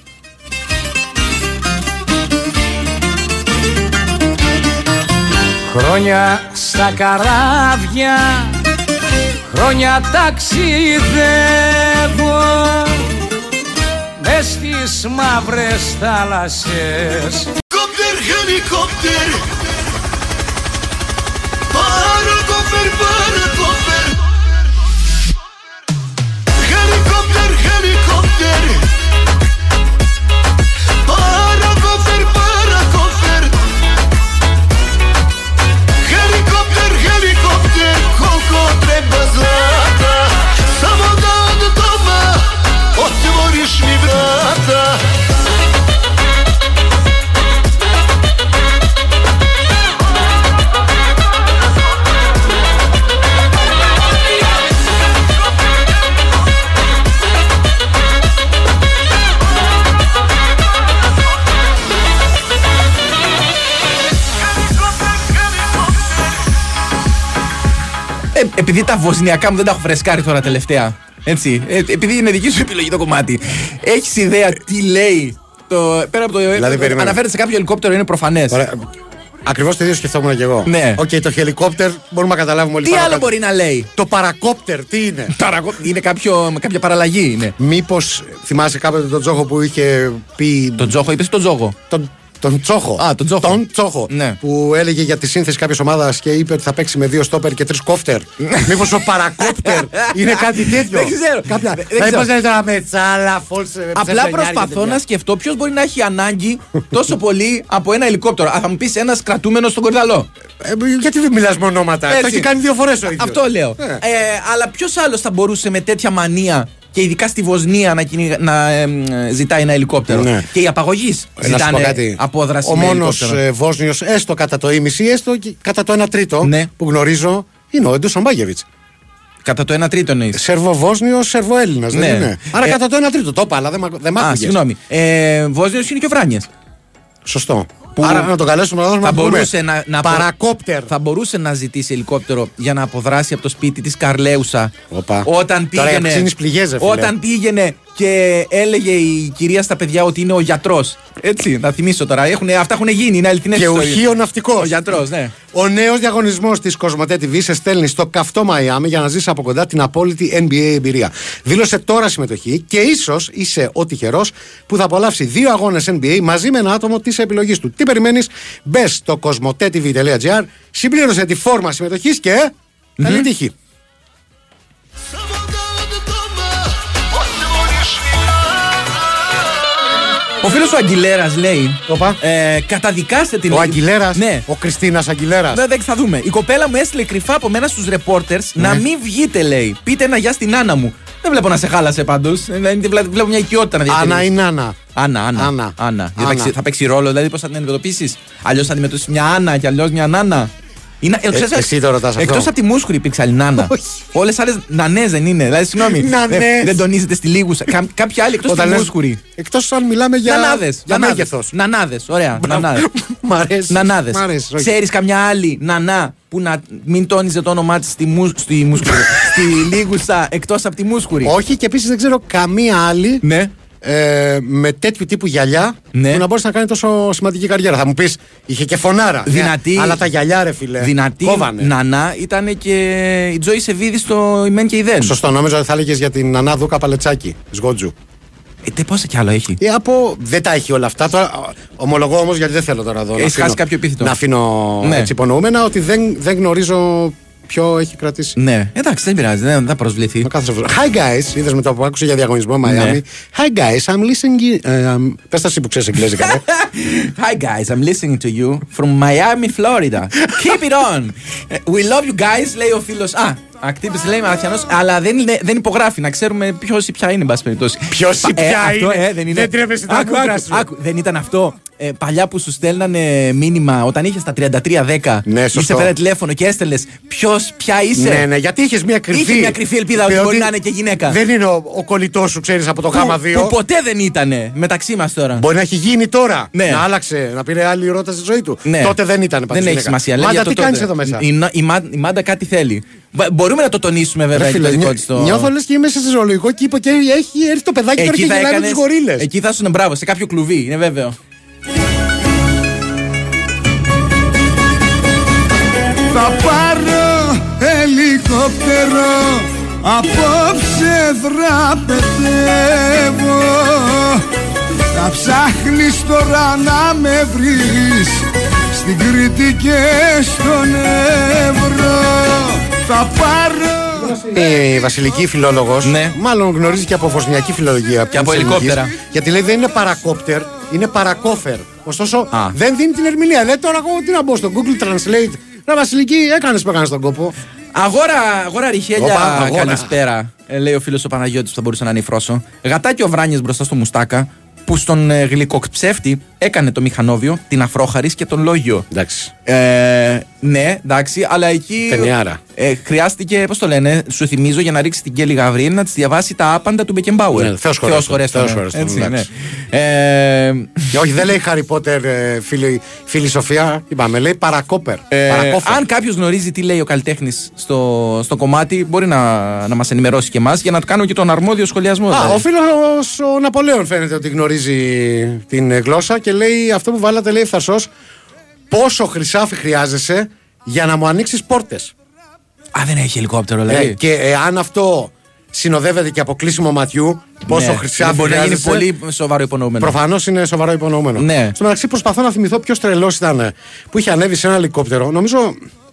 Χρόνια στα καράβια Χρόνια ταξιδεύω Μες στις μαύρες θάλασσες. Κόπτερ, χελικόπτερ. Παρακόφερ, παρακόφερ Χελικόπτερ, χελικόπτερ. Παρακόφερ, παρακόφερ Helikopter, helikopter, koliko treba zlata Samo da do doma otvoriš mi αυτά ε, επειδή τα βοσνιακά μου δεν τα έχω φρεσκάρει τώρα τελευταία. Έτσι. Ε, επειδή είναι δική σου επιλογή το κομμάτι. Έχεις ιδέα τι λέει. Το, πέρα από το. Δηλαδή, περίμενε. αναφέρεται σε κάποιο ελικόπτερο, είναι προφανές. Ακριβώς το ίδιο σκεφτόμουν και εγώ. Ναι. Οκ, το helikopter μπορούμε να καταλάβουμε όλοι Τι πάνω άλλο κάτω. μπορεί να λέει; Το παρακόπτερ, τι είναι; Είναι κάποιο, κάποια παραλλαγή είναι. Μήπως θυμάσαι κάποτε τον Τζόχο που είχε πει. Τον Τζόχο, είπες τον Τζόγο. Τον, τον Τσόχο. Α, τον Τζόχο. Τον Τσόχο. Ναι. Που έλεγε για τη σύνθεση κάποια ομάδα και είπε ότι θα παίξει με δύο στόπερ και τρεις κόφτερ. Μήπως ο παρακόπτερ είναι κάτι τέτοιο; Δεν ξέρω. Κάποια... Δεν- θα δεν είπα ξέρω. τώρα με τσάλα, φόλ. Απλά προσπαθώ να σκεφτώ ποιος μπορεί να έχει ανάγκη τόσο πολύ από ένα ελικόπτερο. Α, θα μου πεις ένας κρατούμενος στον κορδαλό. Ε, γιατί δεν μιλάς με ονόματα; Το έχει κάνει δύο φορές ο ίδιος. Αυτό λέω. Ε. Ε, αλλά ποιος άλλος θα μπορούσε με τέτοια μανία και ειδικά στη Βοσνία να, κυνηγα- να εμ, ζητάει ένα ελικόπτερο. Ναι. Και οι απαγωγείς Ε, να σου πω ζητάνε κάτι. απόδραση. Ο με μόνος ελικόπτερο. Βόσνιος, έστω κατά το ίμιση, έστω και κατά το 1 τρίτο Ναι. που γνωρίζω, είναι ο Έντο Σαμπάγεβιτ. Κατά το 1 τρίτο εννοείς. Σερβοβόσνιος, Σερβοέλληνας. Ναι. Δεν είναι. Άρα Ε, κατά το 1 τρίτο. Το είπα, αλλά δεν μ' ακου- δεν μ' Α, άκουγες. συγγνώμη. Ε, Βόσνιος είναι και ο Βράνιε. Σωστό. Άρα να τον καλέσουμε να δώσουμε Θα να πούμε, μπορούσε να, να απο- Παρακόπτερ. θα μπορούσε να ζητήσει ελικόπτερο για να αποδράσει από το σπίτι της Καρλέουσα. Οπα. Όταν Τώρα πήγαινε, αυξήνεις πληγές, ρε φίλε. όταν πήγαινε και έλεγε η κυρία στα παιδιά ότι είναι ο γιατρός. Έτσι, να θυμίσω τώρα. Έχουνε, αυτά έχουν γίνει, είναι αληθινές Και ουχείο ναυτικός. Ο γιατρός, ναι. Ο νέος διαγωνισμός της Κοσμοτέ TV σε στέλνει στο καυτό Μαϊάμι για να ζήσει από κοντά την απόλυτη NBA εμπειρία. Δήλωσε τώρα συμμετοχή και ίσως είσαι ο τυχερός που θα απολαύσει δύο αγώνες NBA μαζί με ένα άτομο της επιλογής του. Τι περιμένεις, μπες στο κοσμοτέ.tv.gr, συμπλήρωσε τη φόρμα συμμετοχής και. Καλή τύχη. Ο φίλος ο Αγγιλέρας λέει. Ε, καταδικάστε την. Ο Αγγιλέρας, Ναι. ο Κριστίνας Αγγιλέρας; Ναι, δεν θα δούμε. Η κοπέλα μου έστειλε κρυφά από μένα στους ρεπόρτερ να μην βγείτε, λέει. Πείτε ένα γεια στην Άννα μου. Δεν βλέπω να σε χάλασε πάντως. Βλέπω μια οικειότητα να διατηρήσει. Άννα ή Νάνα. Άννα, Άννα. Άννα. Άννα. Θα, Άννα. παίξει, θα παίξει ρόλο, δηλαδή πώς θα την αντιμετωπίσεις; Αλλιώς θα αντιμετωπίσεις μια Άννα και αλλιώς μια Νάνα. Είναι, Ε, εσύ το ρωτάς αυτό. Εκτός από τη Μούσκουρη υπήρξε άλλη Νάνα. Όλες άλλες νανές δεν είναι. Δηλαδή, συγγνώμη. Νανές. δεν, δεν τονίζεται στη λίγουσα. Κα, κάποια άλλη εκτός Όταν της λες- Μούσκουρη. Εκτός αν μιλάμε για. Νανάδες. Για μέγεθος. Νανάδες. Ωραία. Νανάδες. Μ' αρέσει. Νανάδες. Μ' αρέσει, όχι. Ξέρεις καμιά άλλη νανά που να μην τόνιζε το όνομά της στη, μου, στη, μουσκουρη, στη λίγουσα εκτός από τη Μούσκουρη. Όχι και επίσης δεν ξέρω καμία άλλη Ναι. Ε, με τέτοιου τύπου γυαλιά Ναι. που να μπορέσει να κάνει τόσο σημαντική καριέρα. Θα μου πεις, είχε και φωνάρα. Δυνατή. Ναι, αλλά τα γυαλιά, ρε φίλε. Δυνατή Κόβανε. νανά ήταν και η Τζόη Σεβίδη στο Ημέν και η Δεν. Σωστό, νόμιζα ότι θα έλεγες για την Νανά Δούκα Παλετσάκη, Σγότζου. Ε, τε, πόσα κι άλλο έχει; Ε, από... Δεν τα έχει όλα αυτά. Τώρα, ομολογώ όμως γιατί δεν θέλω τώρα εδώ. να Έχεις αφήνω- χάσει κάποιο επίθετο. Να αφήνω Ναι. έτσι υπονοούμενα ότι δεν, δεν γνωρίζω ποιο έχει κρατήσει. Ναι, εντάξει, δεν πειράζει, δεν θα προσβληθεί. Να κάθεσαι βρω. Hi guys, είδες με το που άκουσα για διαγωνισμό Miami. Ναι. Hi guys, I'm listening. Uh, um, Πες τα εσύ που ξέρεις εγγλέζικα. ε. Hi guys, I'm listening to you from Miami, Florida. Keep it on. Ε, We love you guys, λέει ο φίλος. Α, ακτύπησε λέει Μαραθιανό, αλλά δεν, είναι, δεν υπογράφει να ξέρουμε ποιος ή ποια είναι, εν πάση περιπτώσει. Ποιος ή Ε, ποια αυτό, είναι. ε, δεν είναι. Δεν τρέπεσαι τα Άκου, μούτρα άκου, σου. άκου, δεν ήταν αυτό. Ε, παλιά που σου στέλνανε μήνυμα όταν είχες τα 3310. Ναι, σωστό. Είσαι φέρε τηλέφωνο και έστελε ποιος, ποια είσαι; ναι, ναι, γιατί είχες μια κρυφή. Είχε μια κρυφή ελπίδα ότι Διότι μπορεί να είναι και γυναίκα. Δεν είναι ο, ο κολλητός σου, ξέρεις από το Που- γάμα 2. Που ποτέ δεν ήταν μεταξύ μας τώρα. Μπορεί να έχει γίνει τώρα. Ναι. Να άλλαξε, να πήρε άλλη ρότα στη ζωή του. Ναι. Τότε δεν ήταν Δεν έχει σημασία. λέει Μάντα, για το τι κάνεις τότε. εδώ μέσα; Η, η, Μα- η Μάντα κάτι θέλει. Μπα- Μπορούμε να το τονίσουμε βέβαια Ρε και το φίλε, δικό νιώ- της το... Νιώθω λες και είμαι σε ζωολογικό κήπο και έχει έρθει το παιδάκι τώρα και θα γελάει με έκανες- του γορίλες. Εκεί θα σου είναι μπράβο, σε κάποιο κλουβί, είναι βέβαιο. Θα πάρω ελικόπτερο Απόψε δραπετεύω Θα ψάχνεις τώρα να με βρεις Στην Κρήτη και στον Εύρο Θα πάρω Η βασιλική φιλόλογος, μάλλον γνωρίζει και από βοσνιακή φιλολογία. Και από της ελληνικής, ελικόπτερα. Γιατί λέει δεν είναι παρακόπτερ, είναι παρακόφερ. Ωστόσο δεν δίνει την ερμηνεία. Λέει τώρα εγώ τι να μπω στο Google Translate. Ρε Βασιλική, έκανες που έκανες τον κόπο. Αγόρα, αγόρα ριχέλια, Οπα, αγόρα. καλησπέρα. Ε, λέει ο φίλος ο Παναγιώτης που θα μπορούσε να είναι η Φρόσο. Γατάκι ο Βράνιες μπροστά στο μουστάκα που στον ε, γλυκοψεύτη έκανε το μηχανόβιο, την αφρόχαρης και τον λόγιο. Εντάξει. Ε, ναι, εντάξει, αλλά εκεί. Ταινιάρα. Ε, χρειάστηκε, πώς το λένε, σου θυμίζω για να ρίξει την Κέλλη Γαβρίλ να της διαβάσει τα άπαντα του Μπεκεμπάουερ. Ναι, Θεός χωρέστον, χωρέστον, Θεός ναι. χωρέστον, Έτσι, εντάξει. ναι. Ε, Και όχι, δεν λέει Χάρι Πότερ, ε, φίλη, φίλη Σοφία. Είπαμε, λέει παρακόπερ. ε, παρακόφερ. αν κάποιος γνωρίζει τι λέει ο καλλιτέχνης στο, στο κομμάτι, μπορεί να, να μας ενημερώσει και εμάς για να του κάνουμε και τον αρμόδιο σχολιασμό. Α, δηλαδή. ο φίλος ο Ναπολέον φαίνεται ότι γνωρίζει την ε, γλώσσα και λέει αυτό που βάλατε, λέει φθασό, πόσο χρυσάφι χρειάζεσαι για να μου ανοίξεις πόρτες. Α, δεν έχει ελικόπτερο, δηλαδή. και ε, αν αυτό συνοδεύεται και από κλείσιμο ματιού, πόσο Ναι. χρυσάφι Μπορεί να γίνει χρειάζεσαι. πολύ σοβαρό υπονοούμενο. Προφανώς είναι σοβαρό υπονοούμενο. Ναι. Στο μεταξύ προσπαθώ να θυμηθώ ποιος τρελός ήταν ε, που είχε ανέβει σε ένα ελικόπτερο. Νομίζω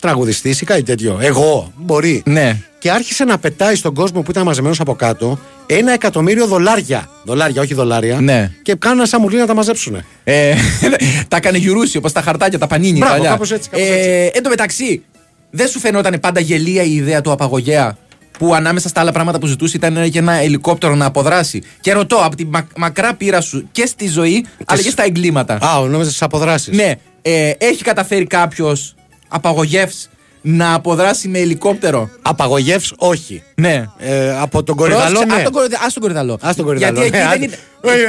τραγουδιστής ή κάτι τέτοιο. Εγώ, μπορεί. Ναι. Και άρχισε να πετάει στον κόσμο που ήταν μαζεμένος από κάτω ένα εκατομμύριο δολάρια. Δολάρια, όχι δολάρια. Ναι. Και κάνουν σαν μουλή να τα μαζέψουν. Ε, τα έκανε γιουρούσι όπως τα χαρτάκια, τα πανίνι. Μπράβο, τα παλιά. κάπως έτσι, κάπως ε, Εν τω μεταξύ, δεν σου φαινόταν πάντα γελία η ιδέα του απαγωγέα που ανάμεσα στα άλλα πράγματα που ζητούσε ήταν και ένα ελικόπτερο να αποδράσει. Και ρωτώ, από τη μα- μακρά πείρα σου και στη ζωή, αλλά και στα εγκλήματα. Α, νόμιζα στι αποδράσει. Ναι, ε, έχει καταφέρει κάποιος απαγωγεύς να αποδράσει με ελικόπτερο. Απαγωγεύς, όχι. Ναι. Ε, από τον κορυδαλό, Πρόσεξε, ναι. ας τον κορυδα- ας τον κορυδαλό. Ας τον κορυδαλό, Γιατί εκεί ναι, δεν άντε. είναι.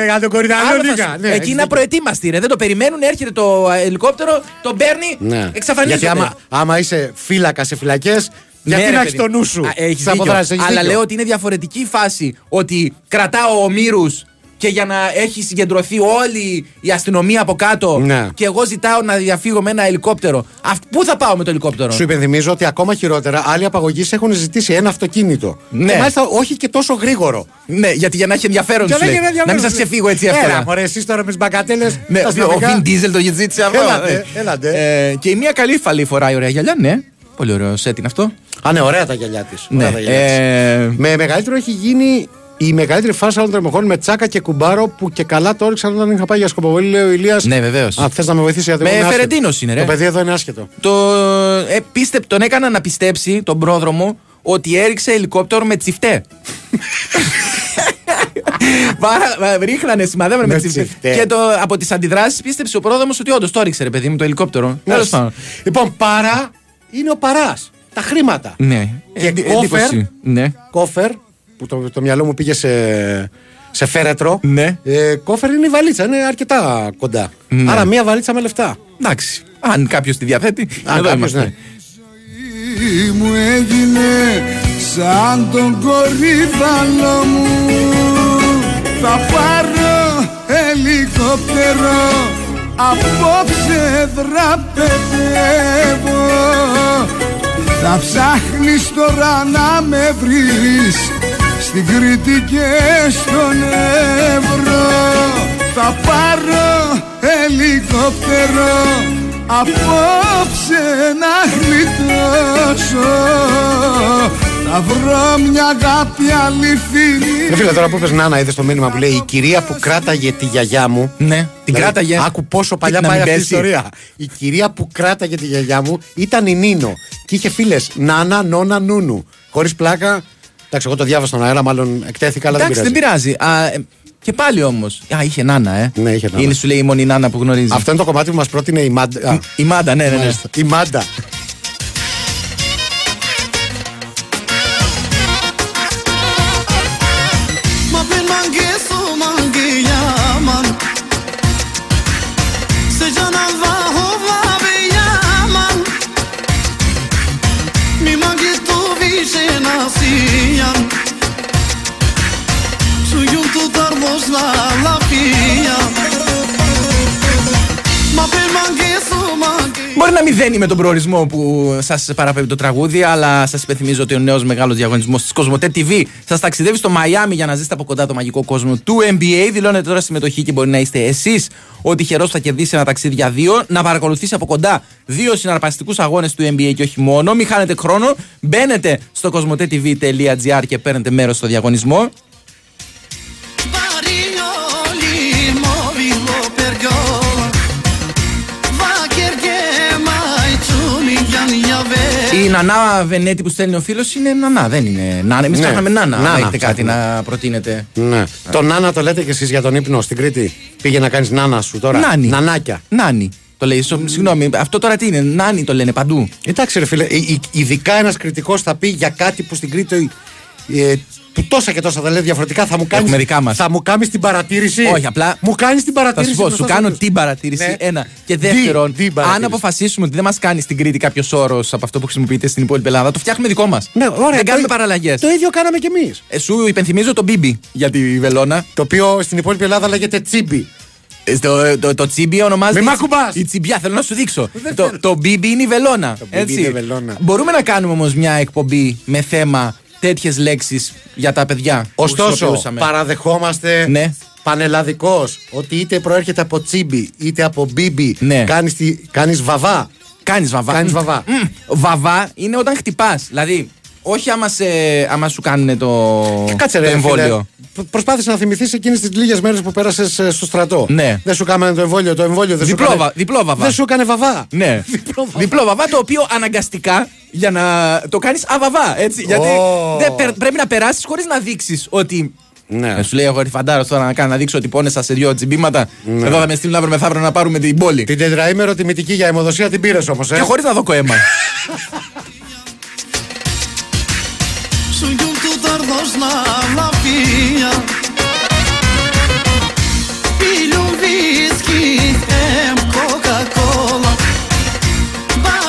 Ε, για τον κορυδαλό Άλλο λίγα, θα σου- ναι, Εκεί έχεις είναι δίκιο. απροετοίμαστοι, ρε. Δεν το περιμένουν, έρχεται το ε, ελικόπτερο, τον παίρνει, Ναι. εξαφανίζεται. Γιατί άμα, άμα είσαι φύλακα σε φυλακές, γιατί Ναι, ρε να έχεις παιδί. το νου σου; Α, έχεις στις δίκιο. αποδράσεις, έχεις Αλλά δίκιο. λέω ότι είναι διαφορετική η φάση ότι κρατάω ομήρους και για να έχει συγκεντρωθεί όλη η αστυνομία από κάτω Ναι. και εγώ ζητάω να διαφύγω με ένα ελικόπτερο. Αυτ- Πού θα πάω με το ελικόπτερο; Σου υπενθυμίζω ότι ακόμα χειρότερα άλλοι απαγωγείς έχουν ζητήσει ένα αυτοκίνητο. Ναι. Και μάλιστα όχι και τόσο γρήγορο. Ναι, γιατί για να έχει ενδιαφέρον Για σου να λέει. έχει ενδιαφέρον, Να μην σου σας λέει. ξεφύγω έτσι Έλα, εύκολα. μωρέ, εσείς τώρα με τις μπακατέλε. Ναι, ο Vin Diesel το ζήτησε αυτό. Έλατε, ε. έλατε. Ε, και η μία καλή φαλή φοράει ωραία γυαλιά, ναι. Πολύ ωραίο σετ είναι αυτό. Α, ναι, ωραία τα γυαλιά της. Ναι, ε, Με μεγαλύτερο έχει γίνει η μεγαλύτερη φάρσα όλων των εποχών με τσάκα και κουμπάρο που και καλά το έριξαν όταν είχα πάει για σκοποβολή, λέει ο Ηλίας Ναι, βεβαίως. Α, θες να με βοηθήσει γιατί Με εγώ είμαι άσχετο. Φερεντίνος είναι, ρε. Το παιδί εδώ είναι άσχετο. Το, ε, πίστε, τον έκανα να πιστέψει τον πρόδρομο ότι έριξε ελικόπτερο με τσιφτέ. Πάρα- Ρίχνανε, σημαδεύανε με, Με τσιφτέ. τσιφτέ. Και το, από τις αντιδράσεις πίστεψε ο πρόδρομος ότι όντως το έριξε, ρε παιδί μου, το ελικόπτερο. Τέλος Μάλιστα. πάντων. Λοιπόν, παρά είναι ο παράς. Τα χρήματα. Ναι. Και Εντι- κόφερ. εντύπωση. Ναι. Κόφερ, που το, το μυαλό μου πήγε σε, σε φέρετρο. Ναι. Ε, κόφερ είναι η βαλίτσα, είναι αρκετά κοντά. Ναι. Άρα μία βαλίτσα με λεφτά. Εντάξει. Αν κάποιος τη διαθέτει. Αν εδώ κάποιος, είμαστε. ναι. ζωή μου έγινε σαν τον κορυφαλό μου Θα πάρω ελικόπτερο απόψε δραπετεύω Θα ψάχνεις τώρα να με βρεις στην Κρήτη και στον Εύρο Θα πάρω ελικόπτερο απόψε να γλιτώσω Θα βρω μια αγάπη αληθινή Ρε φίλε, τώρα που είπες Νάνα, είδες το μήνυμα που λέει Η κυρία που κράταγε τη γιαγιά μου. Ναι, την Δηλαδή, κράταγε. Άκου πόσο παλιά Να πάει μην αυτή η πέσει. ιστορία. Η κυρία που κράταγε τη γιαγιά μου ήταν η Νίνο. Και είχε φίλες Νάνα, Νόνα, Νούνου. Χωρίς πλάκα. Εντάξει, εγώ το διάβασα στον αέρα, μάλλον εκτέθηκα, αλλά Εντάξει, δεν δεν πειράζει. Α, ε, και πάλι όμως. Α, είχε νάνα, ε. Ναι, είχε νάνα. Είναι σου λέει η μόνη νάνα που γνωρίζει. Αυτό είναι το κομμάτι που μας πρότεινε η Μάντα. Α, Η Μάντα, ναι, ναι, ναι. μάλιστα. Η Μάντα. Μπορεί να μην δένει με τον προορισμό που σας παραπέμπει το τραγούδι, αλλά σας υπενθυμίζω ότι ο νέος μεγάλος διαγωνισμός της Κοσμοτέ TV σας ταξιδεύει στο Μαϊάμι για να ζήσετε από κοντά το μαγικό κόσμο του NBA. Δηλώνετε τώρα συμμετοχή και μπορεί να είστε εσείς ο τυχερό που θα κερδίσει ένα ταξίδι για δύο, να παρακολουθήσει από κοντά δύο συναρπαστικούς αγώνες του NBA και όχι μόνο. Μην χάνετε χρόνο. Μπαίνετε στο κοσμοτέ.tv.gr και παίρνετε μέρος στο διαγωνισμό. Νανά Βενέτη που στέλνει ο φίλος είναι Νανά, δεν είναι Νάνα. Εμείς Ναι. ψάχναμε Νάνα. αν Νάνα έχετε κάτι ψάχνουμε. να προτείνετε. Ναι. Το Νάνα το λέτε κι εσείς για τον ύπνο στην Κρήτη. Πήγε να κάνεις Νάνα σου τώρα. Νάνι. Νανάκια. Νάνι. Το λέει. Σο- Συγγνώμη, αυτό τώρα τι είναι. Νάνι το λένε παντού. Εντάξει, ρε φίλε, ε, ε, ειδικά ένας κριτικός θα πει για κάτι που στην Κρήτη. Ε, που τόσα και τόσα τα λέει διαφορετικά θα μου κάνει. Έχουμε δικά μας. Θα μου κάνεις την παρατήρηση. Όχι, απλά. Μου κάνεις την Θα παρατήρηση. σου πω, σου μπροστά κάνω στους την παρατήρηση. Ναι. Ένα. Και Τι- δεύτερον, τι παρατήρηση. αν αποφασίσουμε ότι δεν μας κάνεις στην Κρήτη κάποιος όρος από αυτό που χρησιμοποιείται στην υπόλοιπη Ελλάδα, το φτιάχνουμε δικό μας. Ναι, ωραία, δεν το κάνουμε ί- παραλλαγές. Το ίδιο κάναμε κι εμείς. Ε, σου υπενθυμίζω το Μπίμπι για τη βελόνα. Το οποίο στην υπόλοιπη Ελλάδα λέγεται τσίμπι. Ε, Το, το, το τσίμπι ονομάζεται. Μη μ' η- ακουμπάς. Η τσιμπιά, θέλω να σου δείξω. το, το μπίμπι είναι η βελόνα. Το μπίμπι έτσι. είναι η βελόνα. Μπορούμε να κάνουμε όμως μια εκπομπή με θέμα τέτοιες λέξεις για τα παιδιά. που Ωστόσο, χρησιμοποιούσαμε. παραδεχόμαστε Ναι. πανελλαδικός ότι είτε προέρχεται από τσίμπι είτε από μπίμπι. Ναι. Κάνεις, τη, κάνεις βαβά. Κάνεις βαβά. Κάνεις Μμ. βαβά. Μμ. Βαβά είναι όταν χτυπάς. Δηλαδή, όχι άμα, σε, άμα σου κάνουν το, Κάτσε το ρε, εμβόλιο. Φίλε. Π- Προσπάθησε να θυμηθείς εκείνες τις λίγες μέρες που πέρασες στο στρατό. Ναι. Δεν σου κάμανε το εμβόλιο, το εμβόλιο δεν Διπλό σου βα- κάνε... διπλό βαβά. Δεν σου έκανε βαβά. Ναι. Διπλό βαβά. το οποίο αναγκαστικά για να το κάνεις αβαβά. Έτσι. Γιατί Ω. δεν πε- πρέπει να περάσεις χωρίς να δείξεις ότι. Ναι. Ε, σου λέει εγώ φαντάρος τώρα να κάνω να δείξω ότι πόνεσα σε δύο τσιμπήματα. Ναι. Εδώ θα με στείλουν αύριο μεθαύριο να πάρουμε την πόλη. Την τετραήμερο τιμητική για αιμοδοσία την πήρες όμως. Ε. Και χωρίς να δω κοέμα. Σου γιουν του ταρδός να λαφία Πίλουν βίσκι, εμ κοκακόλα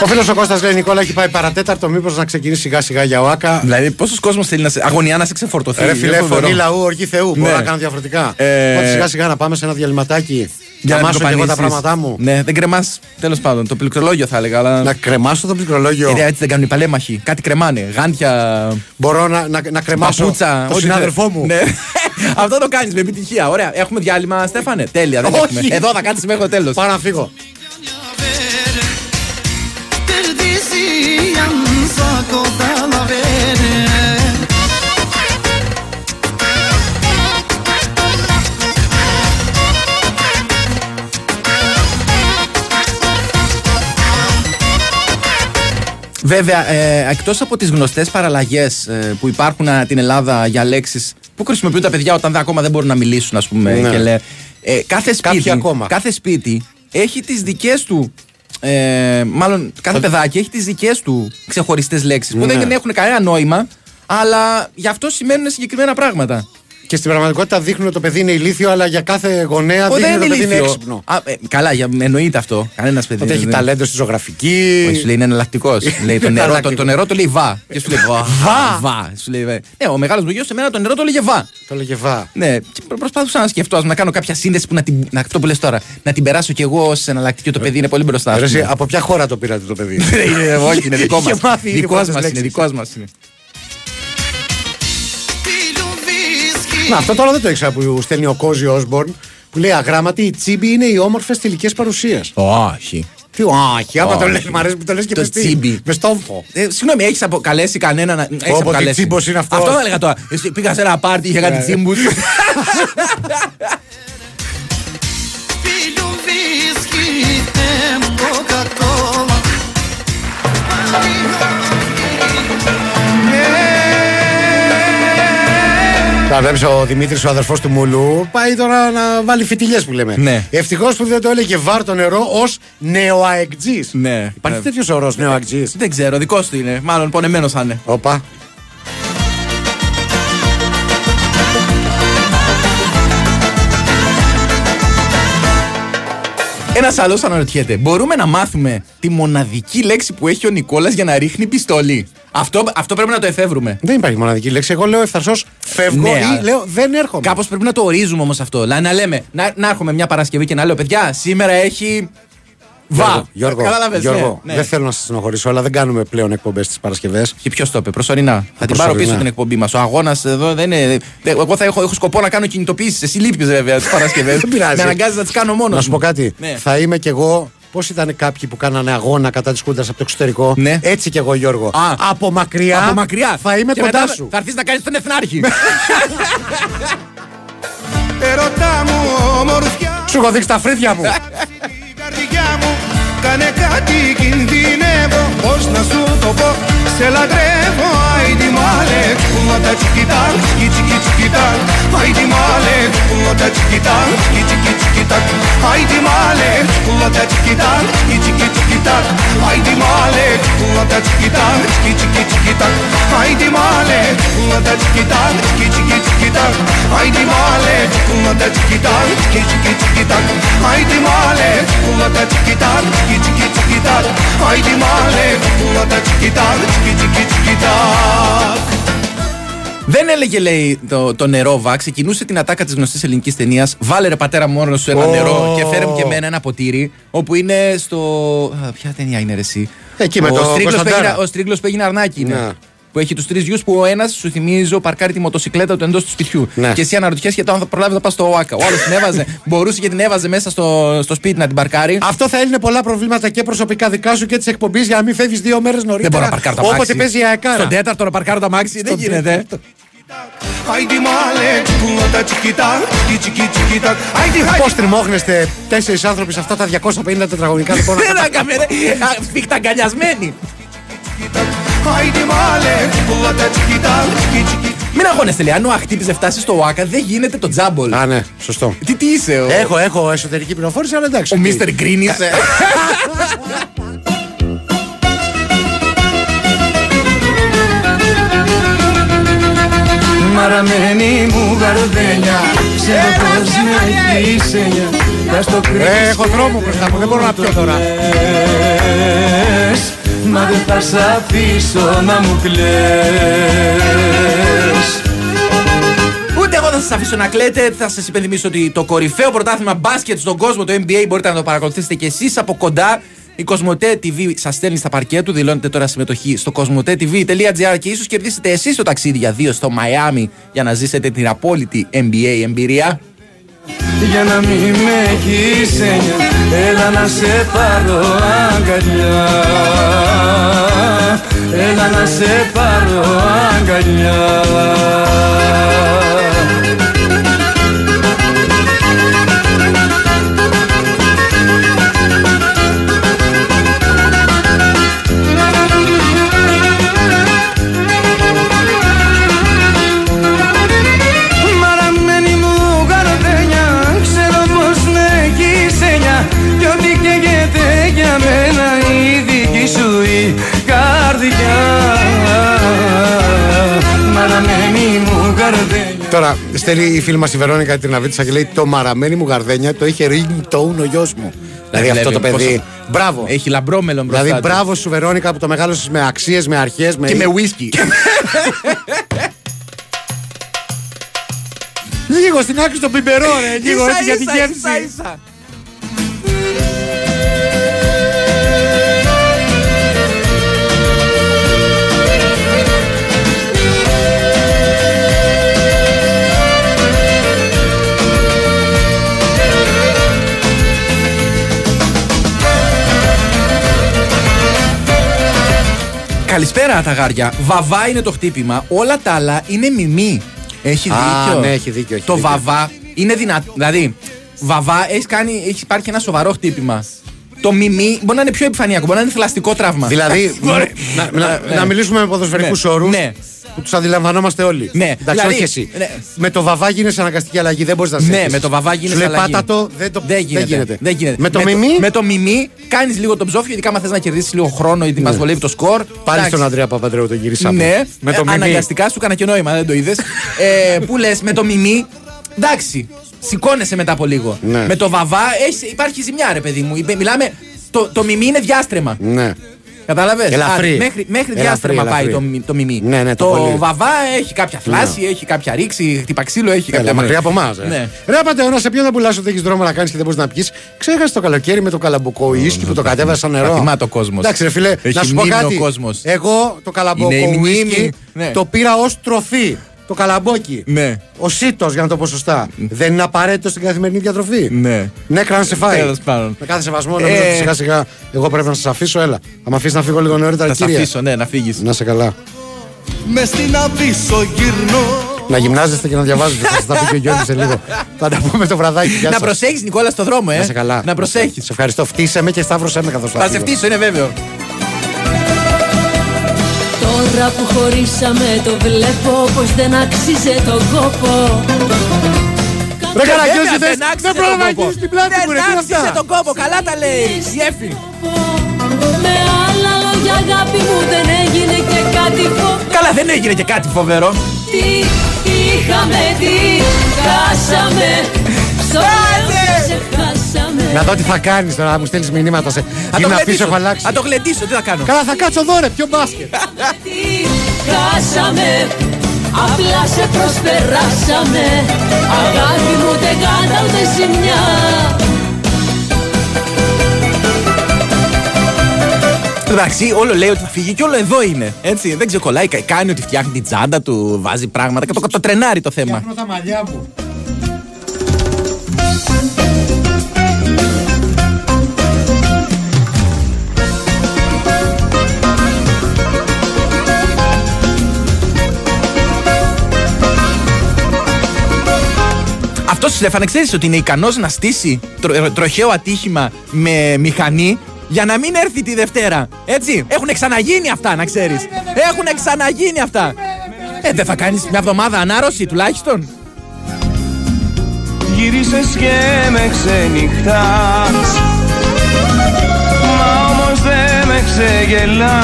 Ο φίλος ο Κώστας λέει Νικόλα έχει πάει παρατέταρτο. Μήπως να ξεκινήσει σιγά σιγά για ΟΑΚΑ. δηλαδή, πόσος κόσμος θέλει να σε, αγωνιά να σε ξεφορτωθεί. Ρε φιλέ, Είναι φοβερό. φωνή λαού, οργή Θεού. Μπορώ Ναι. να κάνω διαφορετικά. Ε, Οπότε σιγά σιγά να πάμε σε ένα διαλυματάκι. Για να να μάσω την και εγώ τα κοπανίσεις. πράγματά μου. Ναι, δεν κρεμάς. Τέλος πάντων, το πληκτρολόγιο θα έλεγα. Αλλά... Να κρεμάσω το πληκτρολόγιο. Ε, έτσι δεν κάνουν οι παλέμαχοι. Κάτι κρεμάνε. Γάντια. Μπορώ να, να, να κρεμάσω Παπούτσα. τον ό,τι συνάδελφό θε- μου. Ναι. Αυτό το κάνεις με επιτυχία. Ωραία. Έχουμε διάλειμμα, Στέφανε; Τέλεια. Δεν Όχι. έχουμε. Εδώ θα κάτσεις μέχρι το τέλος. Πάω να φύγω. Perdizian sako dalavere Βέβαια, ε, εκτός από τις γνωστές παραλλαγές που υπάρχουν ανά την Ελλάδα για λέξεις που χρησιμοποιούν τα παιδιά όταν δεν- ακόμα δεν μπορούν να μιλήσουν, ας πούμε. Ναι. Και λέ, ε, κάθε, Κάποιοι σπίτι, ακόμα. κάθε σπίτι έχει τις δικές του. Ε, μάλλον κάθε παιδάκι έχει τις δικές του ξεχωριστές λέξεις που Ναι. δεν έχουν κανένα νόημα, αλλά γι' αυτό σημαίνουν συγκεκριμένα πράγματα. Και στην πραγματικότητα δείχνουν ότι το παιδί είναι ηλίθιο, αλλά για κάθε γονέα Ο, δείχνουν δεν ότι το είναι παιδί είναι ηλίθιο. έξυπνο. Α, ε, καλά, για, εννοείται αυτό. Κανένας παιδί. Ότι έχει δεν- ταλέντο στη ζωγραφική. Όχι, σου λέει είναι εναλλακτικός. λέει το νερό, το, το νερό το λέει βα. Και σου λέει βα. Βα. βα. Σου λέει, βε. ναι, ο μεγάλος μου γιος σε μένα το νερό το λέγε βα. Το λέγε βα. Ναι, και προ- προσπάθησα να σκεφτώ, ας, να κάνω κάποια σύνδεση που να την. Να, αυτό που λες τώρα. Να την περάσω κι εγώ ως εναλλακτική. Το παιδί είναι πολύ μπροστά. ας Ρε, εσύ, πούμε. από ποια χώρα το πήρατε το παιδί; Ε, είναι- Όχι, είναι δικό Είχε μας. μάθει ήδη Δικός πρώτες μας είναι. Να, αυτό τώρα δεν το ήξερα που στέλνει ο Κόζι Όσμπορν που λέει αγράμματι η τσίμπη είναι οι όμορφες τελικέ παρουσία. Όχι. Τι όχι, άμα το Όχι. λες, μ' αρέσει που το λες και Το με στυλ. τσίμπι. Με στόμφο. Ε, συγγνώμη, έχεις αποκαλέσει κανένα να. Έχεις Πω, πω, τι αποκαλέσει. τσίμπος είναι αυτός. Αυτό έλεγα τώρα. Εσύ πήγα σε ένα πάρτι, είχε κάτι Ναι. τσίμπους. Πίλουν Θα βλέπει ο Δημήτρης, ο αδερφός του Μουλού, πάει τώρα να βάλει φιτιλιές που λέμε. Ναι. Ευτυχώς που δεν το έλεγε βάρ το νερό ως νεοαεκτζής. Ναι. Υπάρχει Ε, τέτοιος όρος νεοαεκτζής; Δεν ξέρω, δικός του είναι. Μάλλον πονεμένος θα είναι. Όπα. Ένας άλλος αναρωτιέται, μπορούμε να μάθουμε τη μοναδική λέξη που έχει ο Νικόλας για να ρίχνει πιστόλι; Αυτό, αυτό πρέπει να το εφεύρουμε. Δεν υπάρχει μοναδική λέξη. Εγώ λέω ευθαρσώ φεύγω Ναι, ή αλλά- λέω δεν έρχομαι. Κάπως πρέπει να το ορίζουμε όμως αυτό. Δηλαδή να λέμε, να, να έρχομαι μια Παρασκευή και να λέω, παιδιά, σήμερα έχει. Βα! Γιώργο, Γιώργο, Κατάλαβες, Γιώργο ναι, ναι. δεν θέλω να σας στενοχωρήσω, αλλά δεν κάνουμε πλέον εκπομπές τις Παρασκευές. Και ποιος το είπε, προσωρινά. Θα την πάρω Προσωρινά. πίσω την εκπομπή μας. Ο αγώνας εδώ δεν είναι. δεν- Εγώ θα έχω, έχω σκοπό να κάνω κινητοποιήσει. Εσύ λείπεις βέβαια τις Παρασκευές. Δεν πειράζει. Με αναγκάζεις να τις κάνω μόνος. Να σου πω κάτι. Ναι. Θα είμαι κι εγώ. Πώς ήταν κάποιοι που κάνανε αγώνα κατά της Χούντας από το εξωτερικό; Ναι. Έτσι κι εγώ, Γιώργο. Α. από μακριά. Από μακριά. Θα είμαι Και κοντά μετά σου. Θα έρθει να κάνεις τον Εθνάρχη. Ερώτα μου ομορφιά Σου έχω δείξει τα φρύδια μου. η καρδιά μου. Κάνε κάτι κινδυνεύω Πώς να σου το πω. Σε λατρεύω Άιντι malek Buna da çikidan çiki çiki çikidan Haydi malek Buna da çikidan çiki çiki çikidan Haydi malek Buna da çikidan çiki çiki çikidan Haydi malek Buna da çikidan çiki çiki çikidan Haydi malek Buna da çikidan çiki çiki çikidan Haydi malek Buna da çikidan çiki çiki çikidan Haydi malek Buna da çikidan çiki çiki çikidan Haydi malek Buna da çikidan çiki çiki çikidan Δεν έλεγε, λέει, το, το νερό βα. Ξεκινούσε την ατάκα της γνωστής ελληνικής ταινίας. Βάλε ρε πατέρα μόνο σου ένα Ω. νερό και φέρε μου και εμένα ένα ποτήρι. Όπου είναι στο. Α, ποια ταινία είναι ρε, εσύ; Εκεί με ο το Στρίγλος που Κωνσταντάρα. έγινε- Ο Στρίγλος που έγινε αρνάκι είναι. Ναι. Που έχει τους τρεις γιους που ο ένας σου θυμίζει παρκάρει τη μοτοσυκλέτα του εντός του σπιτιού. Ναι. Και εσύ αναρωτιέσαι γιατί αν θα προλάβεις να πας στο ΟΑΚΑ. Ο άλλος την έβαζε, μπορούσε και την έβαζε μέσα στο, στο σπίτι να την παρκάρει. Αυτό θα έλυνε πολλά προβλήματα και προσωπικά δικά σου και της εκπομπής για να μην φεύγεις δύο μέρες νωρίτερα. Δεν μπορώ να παρκάρω τα μάξι. Όποτε παίζει η αεκάρα. Στον τέταρτο να παρκάρω τα μάξι δεν γίνεται. Ay di male, la chiquita, chiqui chiqui chiquita. Ay di ay Πώς τριμώχνεστε τέσσερις άνθρωποι σε αυτά τα 250 τετραγωνικά λοιπόν. Δεν έκαμε, ρε. Α, Σφιχταγκαλιασμένοι. Ay di male, la chiquita, chiqui chiqui. Μην αγχώνεστε, λέει. Αν ο αχτύπησε φτάσει στο ΟΑΚΑ, δεν γίνεται το τζάμπολ. Α, ναι, σωστό. Τι, τι είσαι, ο, Έχω, έχω εσωτερική πληροφόρηση, αλλά εντάξει. ο οκ. Μίστερ Γκριν είσαι. Μαραμένη μου γαρδένια Ξέρω πως με έχεις έννοια Θα στο κρύψεις Ε, έχω δρόμο μπροστά μου, δεν μπορώ να πιω τώρα. Κλαις, Μα δεν θα σ' αφήσω να μου κλαις Ούτε εγώ θα σα αφήσω να κλαίτε. Θα σας υπενθυμίσω ότι το κορυφαίο πρωτάθλημα μπάσκετ στον κόσμο, το NBA, μπορείτε να το παρακολουθήσετε και εσείς από κοντά. Η Κοσμοτέ TV σας στέλνει στα παρκέ του. Δηλώνετε τώρα συμμετοχή στο κοσμοτέ.tv.gr και ίσως κερδίσετε εσείς το ταξίδι για δύο στο Μαϊάμι για να ζήσετε την απόλυτη NBA εμπειρία. Για να μην με έχεις έννοια Έλα να σε πάρω αγκαλιά. Έλα να σε πάρω αγκαλιά στέλνει η φίλη μας η Βερόνικα την Αβίτσα και λέει Το μαραμένη μου γαρδένια το είχε ringtone ο γιος μου. Δηλαδή βλέπεις αυτό το παιδί. πόσο- Μπράβο. Έχει λαμπρό μέλλον μπροστά. Δηλαδή του. μπράβο σου Βερόνικα που το μεγάλωσες με αξίες, με αρχές. Με... Και με whisky. Λίγο στην άκρη στον πιμπερό, ρε. Λίγο έτσι για την Ίσα, γεύση. Καλησπέρα τα γάρια. Βαβά είναι το χτύπημα. Όλα τα άλλα είναι μιμή. Έχει Α, δίκιο. ναι, έχει δίκιο, έχει το δίκιο. βαβά είναι δυνατό. Δηλαδή, βαβά έχεις κάνει, έχεις υπάρχει ένα σοβαρό χτύπημα. Το μιμή μπορεί να είναι πιο επιφανειακό, μπορεί να είναι θηλαστικό τραύμα. Δηλαδή, Μπορεί. να, να, Ναι. να μιλήσουμε με ποδοσφαιρικούς Ναι. όρους Ναι. Που τους αντιλαμβανόμαστε όλοι. Ναι. Εντάξει, Δηλαδή, όχι εσύ. ναι. Με το βαβά γίνεσαι αναγκαστική αλλαγή, δεν μπορείς να σε Ναι, έχεις. με το βαβά γίνεσαι Σου λέει αλλαγή. πάτα το, δεν, το, Δεν γίνεται. δεν γίνεται. Με το με μιμί, με το μιμί κάνεις λίγο τον ψόφιο, ειδικά αν θες να κερδίσεις λίγο χρόνο γιατί μας βολεύει το σκορ. πάλι Εντάξει. στον Ανδρέα Παπαντρέου τον γυρίσαμε. Ναι, με το ε, μιμί. αναγκαστικά σου έκανα και νόημα, δεν το είδες. ε, που λες με το μιμί, εντάξει, σηκώνεσαι μετά από λίγο. Ναι. Με το βαβά έχεις, υπάρχει ζημιά, ρε παιδί μου. Είπε- Μιλάμε, το, το μιμί είναι διάστρεμα. Ναι. Κατάλαβες; Ελαφρύ. Μέχρι, μέχρι Ελαφρύ, διάστρεμα πάει ελαφρύ. το, μι- το μιμί. Ναι, ναι, το το πολύ. βαβά έχει κάποια φλάση, έχει κάποια ρήξη, χτυπαξίλο έχει Έλα, κάποια. μακριά από εμάς. Ναι. Ρε Πατεώνα, σε ποιον θα πουλάς ότι έχεις δρόμο να κάνεις και δεν μπορείς να πιεις. Ξέχασε το καλοκαίρι με το καλαμποκό ίσκι που το κατέβασε σαν νερό. Τα θυμάται ο κόσμος. Εντάξει, ρε φίλε, Έχει να σου πω μνήμη ο κάτι. κόσμος. Εγώ το καλαμποκό Είναι η μνήμη. ίσκι Ναι. το πήρα ως τροφή. Το καλαμπόκι. Ναι. Ο σύτο, για να το πω σωστά. Δεν είναι απαραίτητο στην καθημερινή διατροφή. Ναι. Ναι, κράνε σε φάει. Τέλος πάντων. Με κάθε σεβασμό, νομίζω Ε. ότι σιγά σιγά εγώ πρέπει να σας αφήσω. Έλα. Θα με αφήσεις να φύγω λίγο νωρίτερα, Θα σε κύριε. αφήσω, ναι, να φύγεις. Να σε καλά. Μες στην αβύσσο γυρνώ Να γυμνάζεστε και να διαβάζετε. θα σας τα πει και ο Γιώργη σε λίγο. Θα τα πούμε το βραδάκι. Γεια Να σας. προσέχεις, Νικόλα, στο δρόμο, ε. Να σε καλά. Να προσέχεις. Σε ευχαριστώ. Φτύσε με και σταύρωσέ με καθώς Θα σε φτύσω, είναι βέβαιο. Τώρα που χωρίσαμε το βλέπω πως δεν αξίζει τον κόπο Ρε Ε, Καραγκιόζη, βέβαια, θες- δεν άξιζε δεν πρέπει τον να κόπο. αγγίσεις την πλάτη μου, ρε, τι Δεν είναι άξιζε αυτά. τον κόπο, καλά τα λέει. Η Εφη. Με άλλα λόγια αγάπη μου δεν έγινε και κάτι φοβερό Καλά, δεν έγινε και κάτι φοβερό. Τι είχαμε, τι χάσαμε Στο λέω ξεχάσαμε Να δω τι θα κάνεις τώρα, να μου στέλνει μηνύματα σε. Θα το Γύρνα πίσω, γλεντήσω. έχω αλλάξει. Θα το γλεντήσω, τι θα κάνω. Καλά, θα κάτσω εδώ, ρε, πιο μπάσκετ. Τι χάσαμε Απλά σε προσπεράσαμε Αγάπη μου δεν κάνα ούτε ζημιά Εντάξει, όλο λέει ότι θα φύγει και όλο εδώ είναι. Έτσι, δεν ξεκολλάει. κα- Κάνει ότι φτιάχνει την τσάντα του, βάζει πράγματα και το, το τρενάρει το θέμα. Φτιάχνω τα μαλλιά μου. Στέφανε, ξέρεις ότι είναι ικανός να στήσει τρο, τροχαίο ατύχημα με μηχανή για να μην έρθει τη Δευτέρα. Έτσι; Έχουν ξαναγίνει αυτά, να ξέρεις. Έχουν ξαναγίνει αυτά. Ε, δεν θα κάνεις μια εβδομάδα ανάρρωση τουλάχιστον; Γύρισες και με ξενυχτάς Μα όμως δεν με ξεγελάς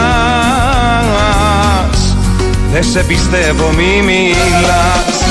Δεν σε πιστεύω μη μιλάς Μη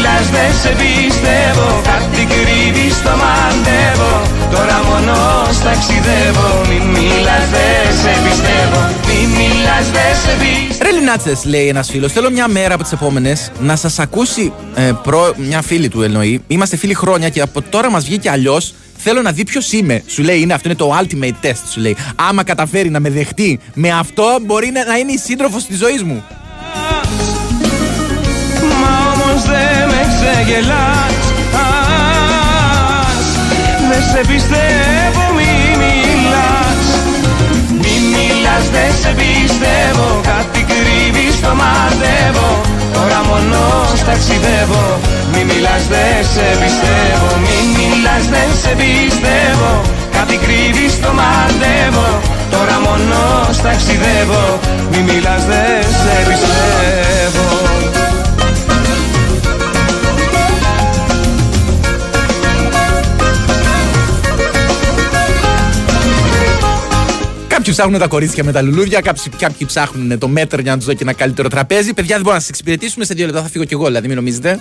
μιλάς δεν σε πιστεύω Κάτι κρύβεις το μαντεύω Τώρα μόνος ταξιδεύω Μη μιλάς δεν σε πιστεύω Μη μιλάς δεν σε πιστεύω Ρε Λινάτσες, λέει ένας φίλος, θέλω μια μέρα από τις επόμενες να σας ακούσει ε, προ, μια φίλη του εννοεί. Είμαστε φίλοι χρόνια και από τώρα μας βγήκε αλλιώς. Θέλω να δει ποιος είμαι. Σου λέει, είναι αυτό είναι το ultimate test. Σου λέει, άμα καταφέρει να με δεχτεί με αυτό, μπορεί να, να είναι η σύντροφος της ζωής μου. Ξεγελάς Ας, Δεν σε πιστεύω μη μιλάς. Μη μιλάς δεν σε πιστεύω. Κάτι κρύβεις το μαντεύω Τώρα μόνος ταξιδεύω. Μη μιλάς δεν σε πιστεύω. Μη μιλάς δεν σε πιστεύω. Κάτι κρύβεις το μαντεύω Τώρα μόνος ταξιδεύω. Μη μιλάς δεν σε πιστεύω Κάποιοι ψάχνουν τα κορίτσια με τα λουλούδια, κάποιοι, κάποιοι ψάχνουν το μέτρο για να τους δω και ένα καλύτερο τραπέζι. Παιδιά, δεν μπορούμε να σας εξυπηρετήσουμε σε δύο λεπτά. Θα φύγω κι εγώ, δηλαδή, μην νομίζετε.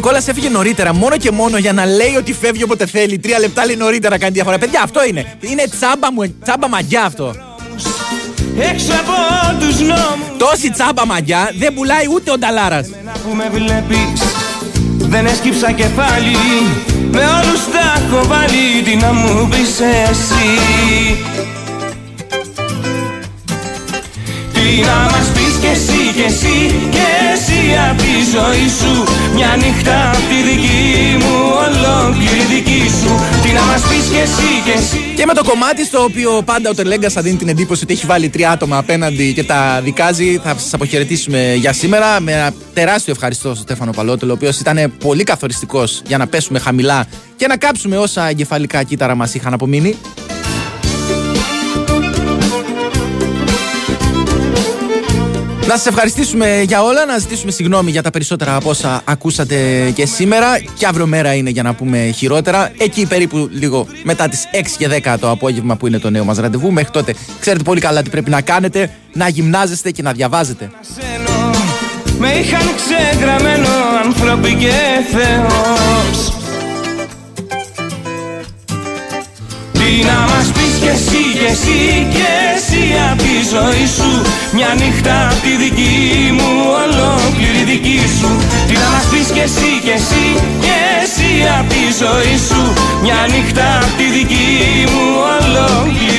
Νικόλας έφυγε νωρίτερα μόνο και μόνο για να λέει ότι φεύγει όποτε θέλει. Τρία λεπτά λέει νωρίτερα κάνει διαφορά. Παιδιά, αυτό είναι. Είναι τσάμπα, μου, τσάμπα μαγιά αυτό. Έξω από τους νόμους Τόση τσάμπα μαγιά δεν πουλάει ούτε ο Νταλάρας. που με βλέπεις Δεν έσκυψα κεφάλι Με όλους τα έχω βάλει Τι να μου πεις εσύ να μας πεις κι εσύ κι εσύ Κι εσύ απ' τη ζωή σου Μια νύχτα απ' τη δική μου Ολόκληρη δική σου Τι να μας πεις κι εσύ κι εσύ Και με το κομμάτι στο οποίο πάντα ο Τερλέγκα θα δίνει την εντύπωση ότι έχει βάλει τρία άτομα απέναντι και τα δικάζει, θα σας αποχαιρετήσουμε για σήμερα. Με ένα τεράστιο ευχαριστώ στον Στέφανο Παλότελο, ο οποίος ήταν πολύ καθοριστικός για να πέσουμε χαμηλά και να κάψουμε όσα εγκεφαλικά κύτταρα μας είχαν απομείνει. Να σας ευχαριστήσουμε για όλα, να ζητήσουμε συγγνώμη για τα περισσότερα από όσα ακούσατε και σήμερα. Και αύριο μέρα είναι για να πούμε χειρότερα. Εκεί περίπου λίγο μετά τις 6 και 10 το απόγευμα που είναι το νέο μας ραντεβού. Μέχρι τότε ξέρετε πολύ καλά τι πρέπει να κάνετε, να γυμνάζεστε και να διαβάζετε. Με είχαν ξεγραμμένο άνθρωποι και Θεός Τι να μας πεις κι εσύ; Κι εσύ κι εσύ απ' τη ζωή σου. Μια νύχτα απ' τη δική μου ολόκληρη δική σου. Τι να μας πεις κι εσύ κι εσύ κι εσύ απ' τη ζωή σου. Μια νύχτα απ' τη δική μου ολόκληρη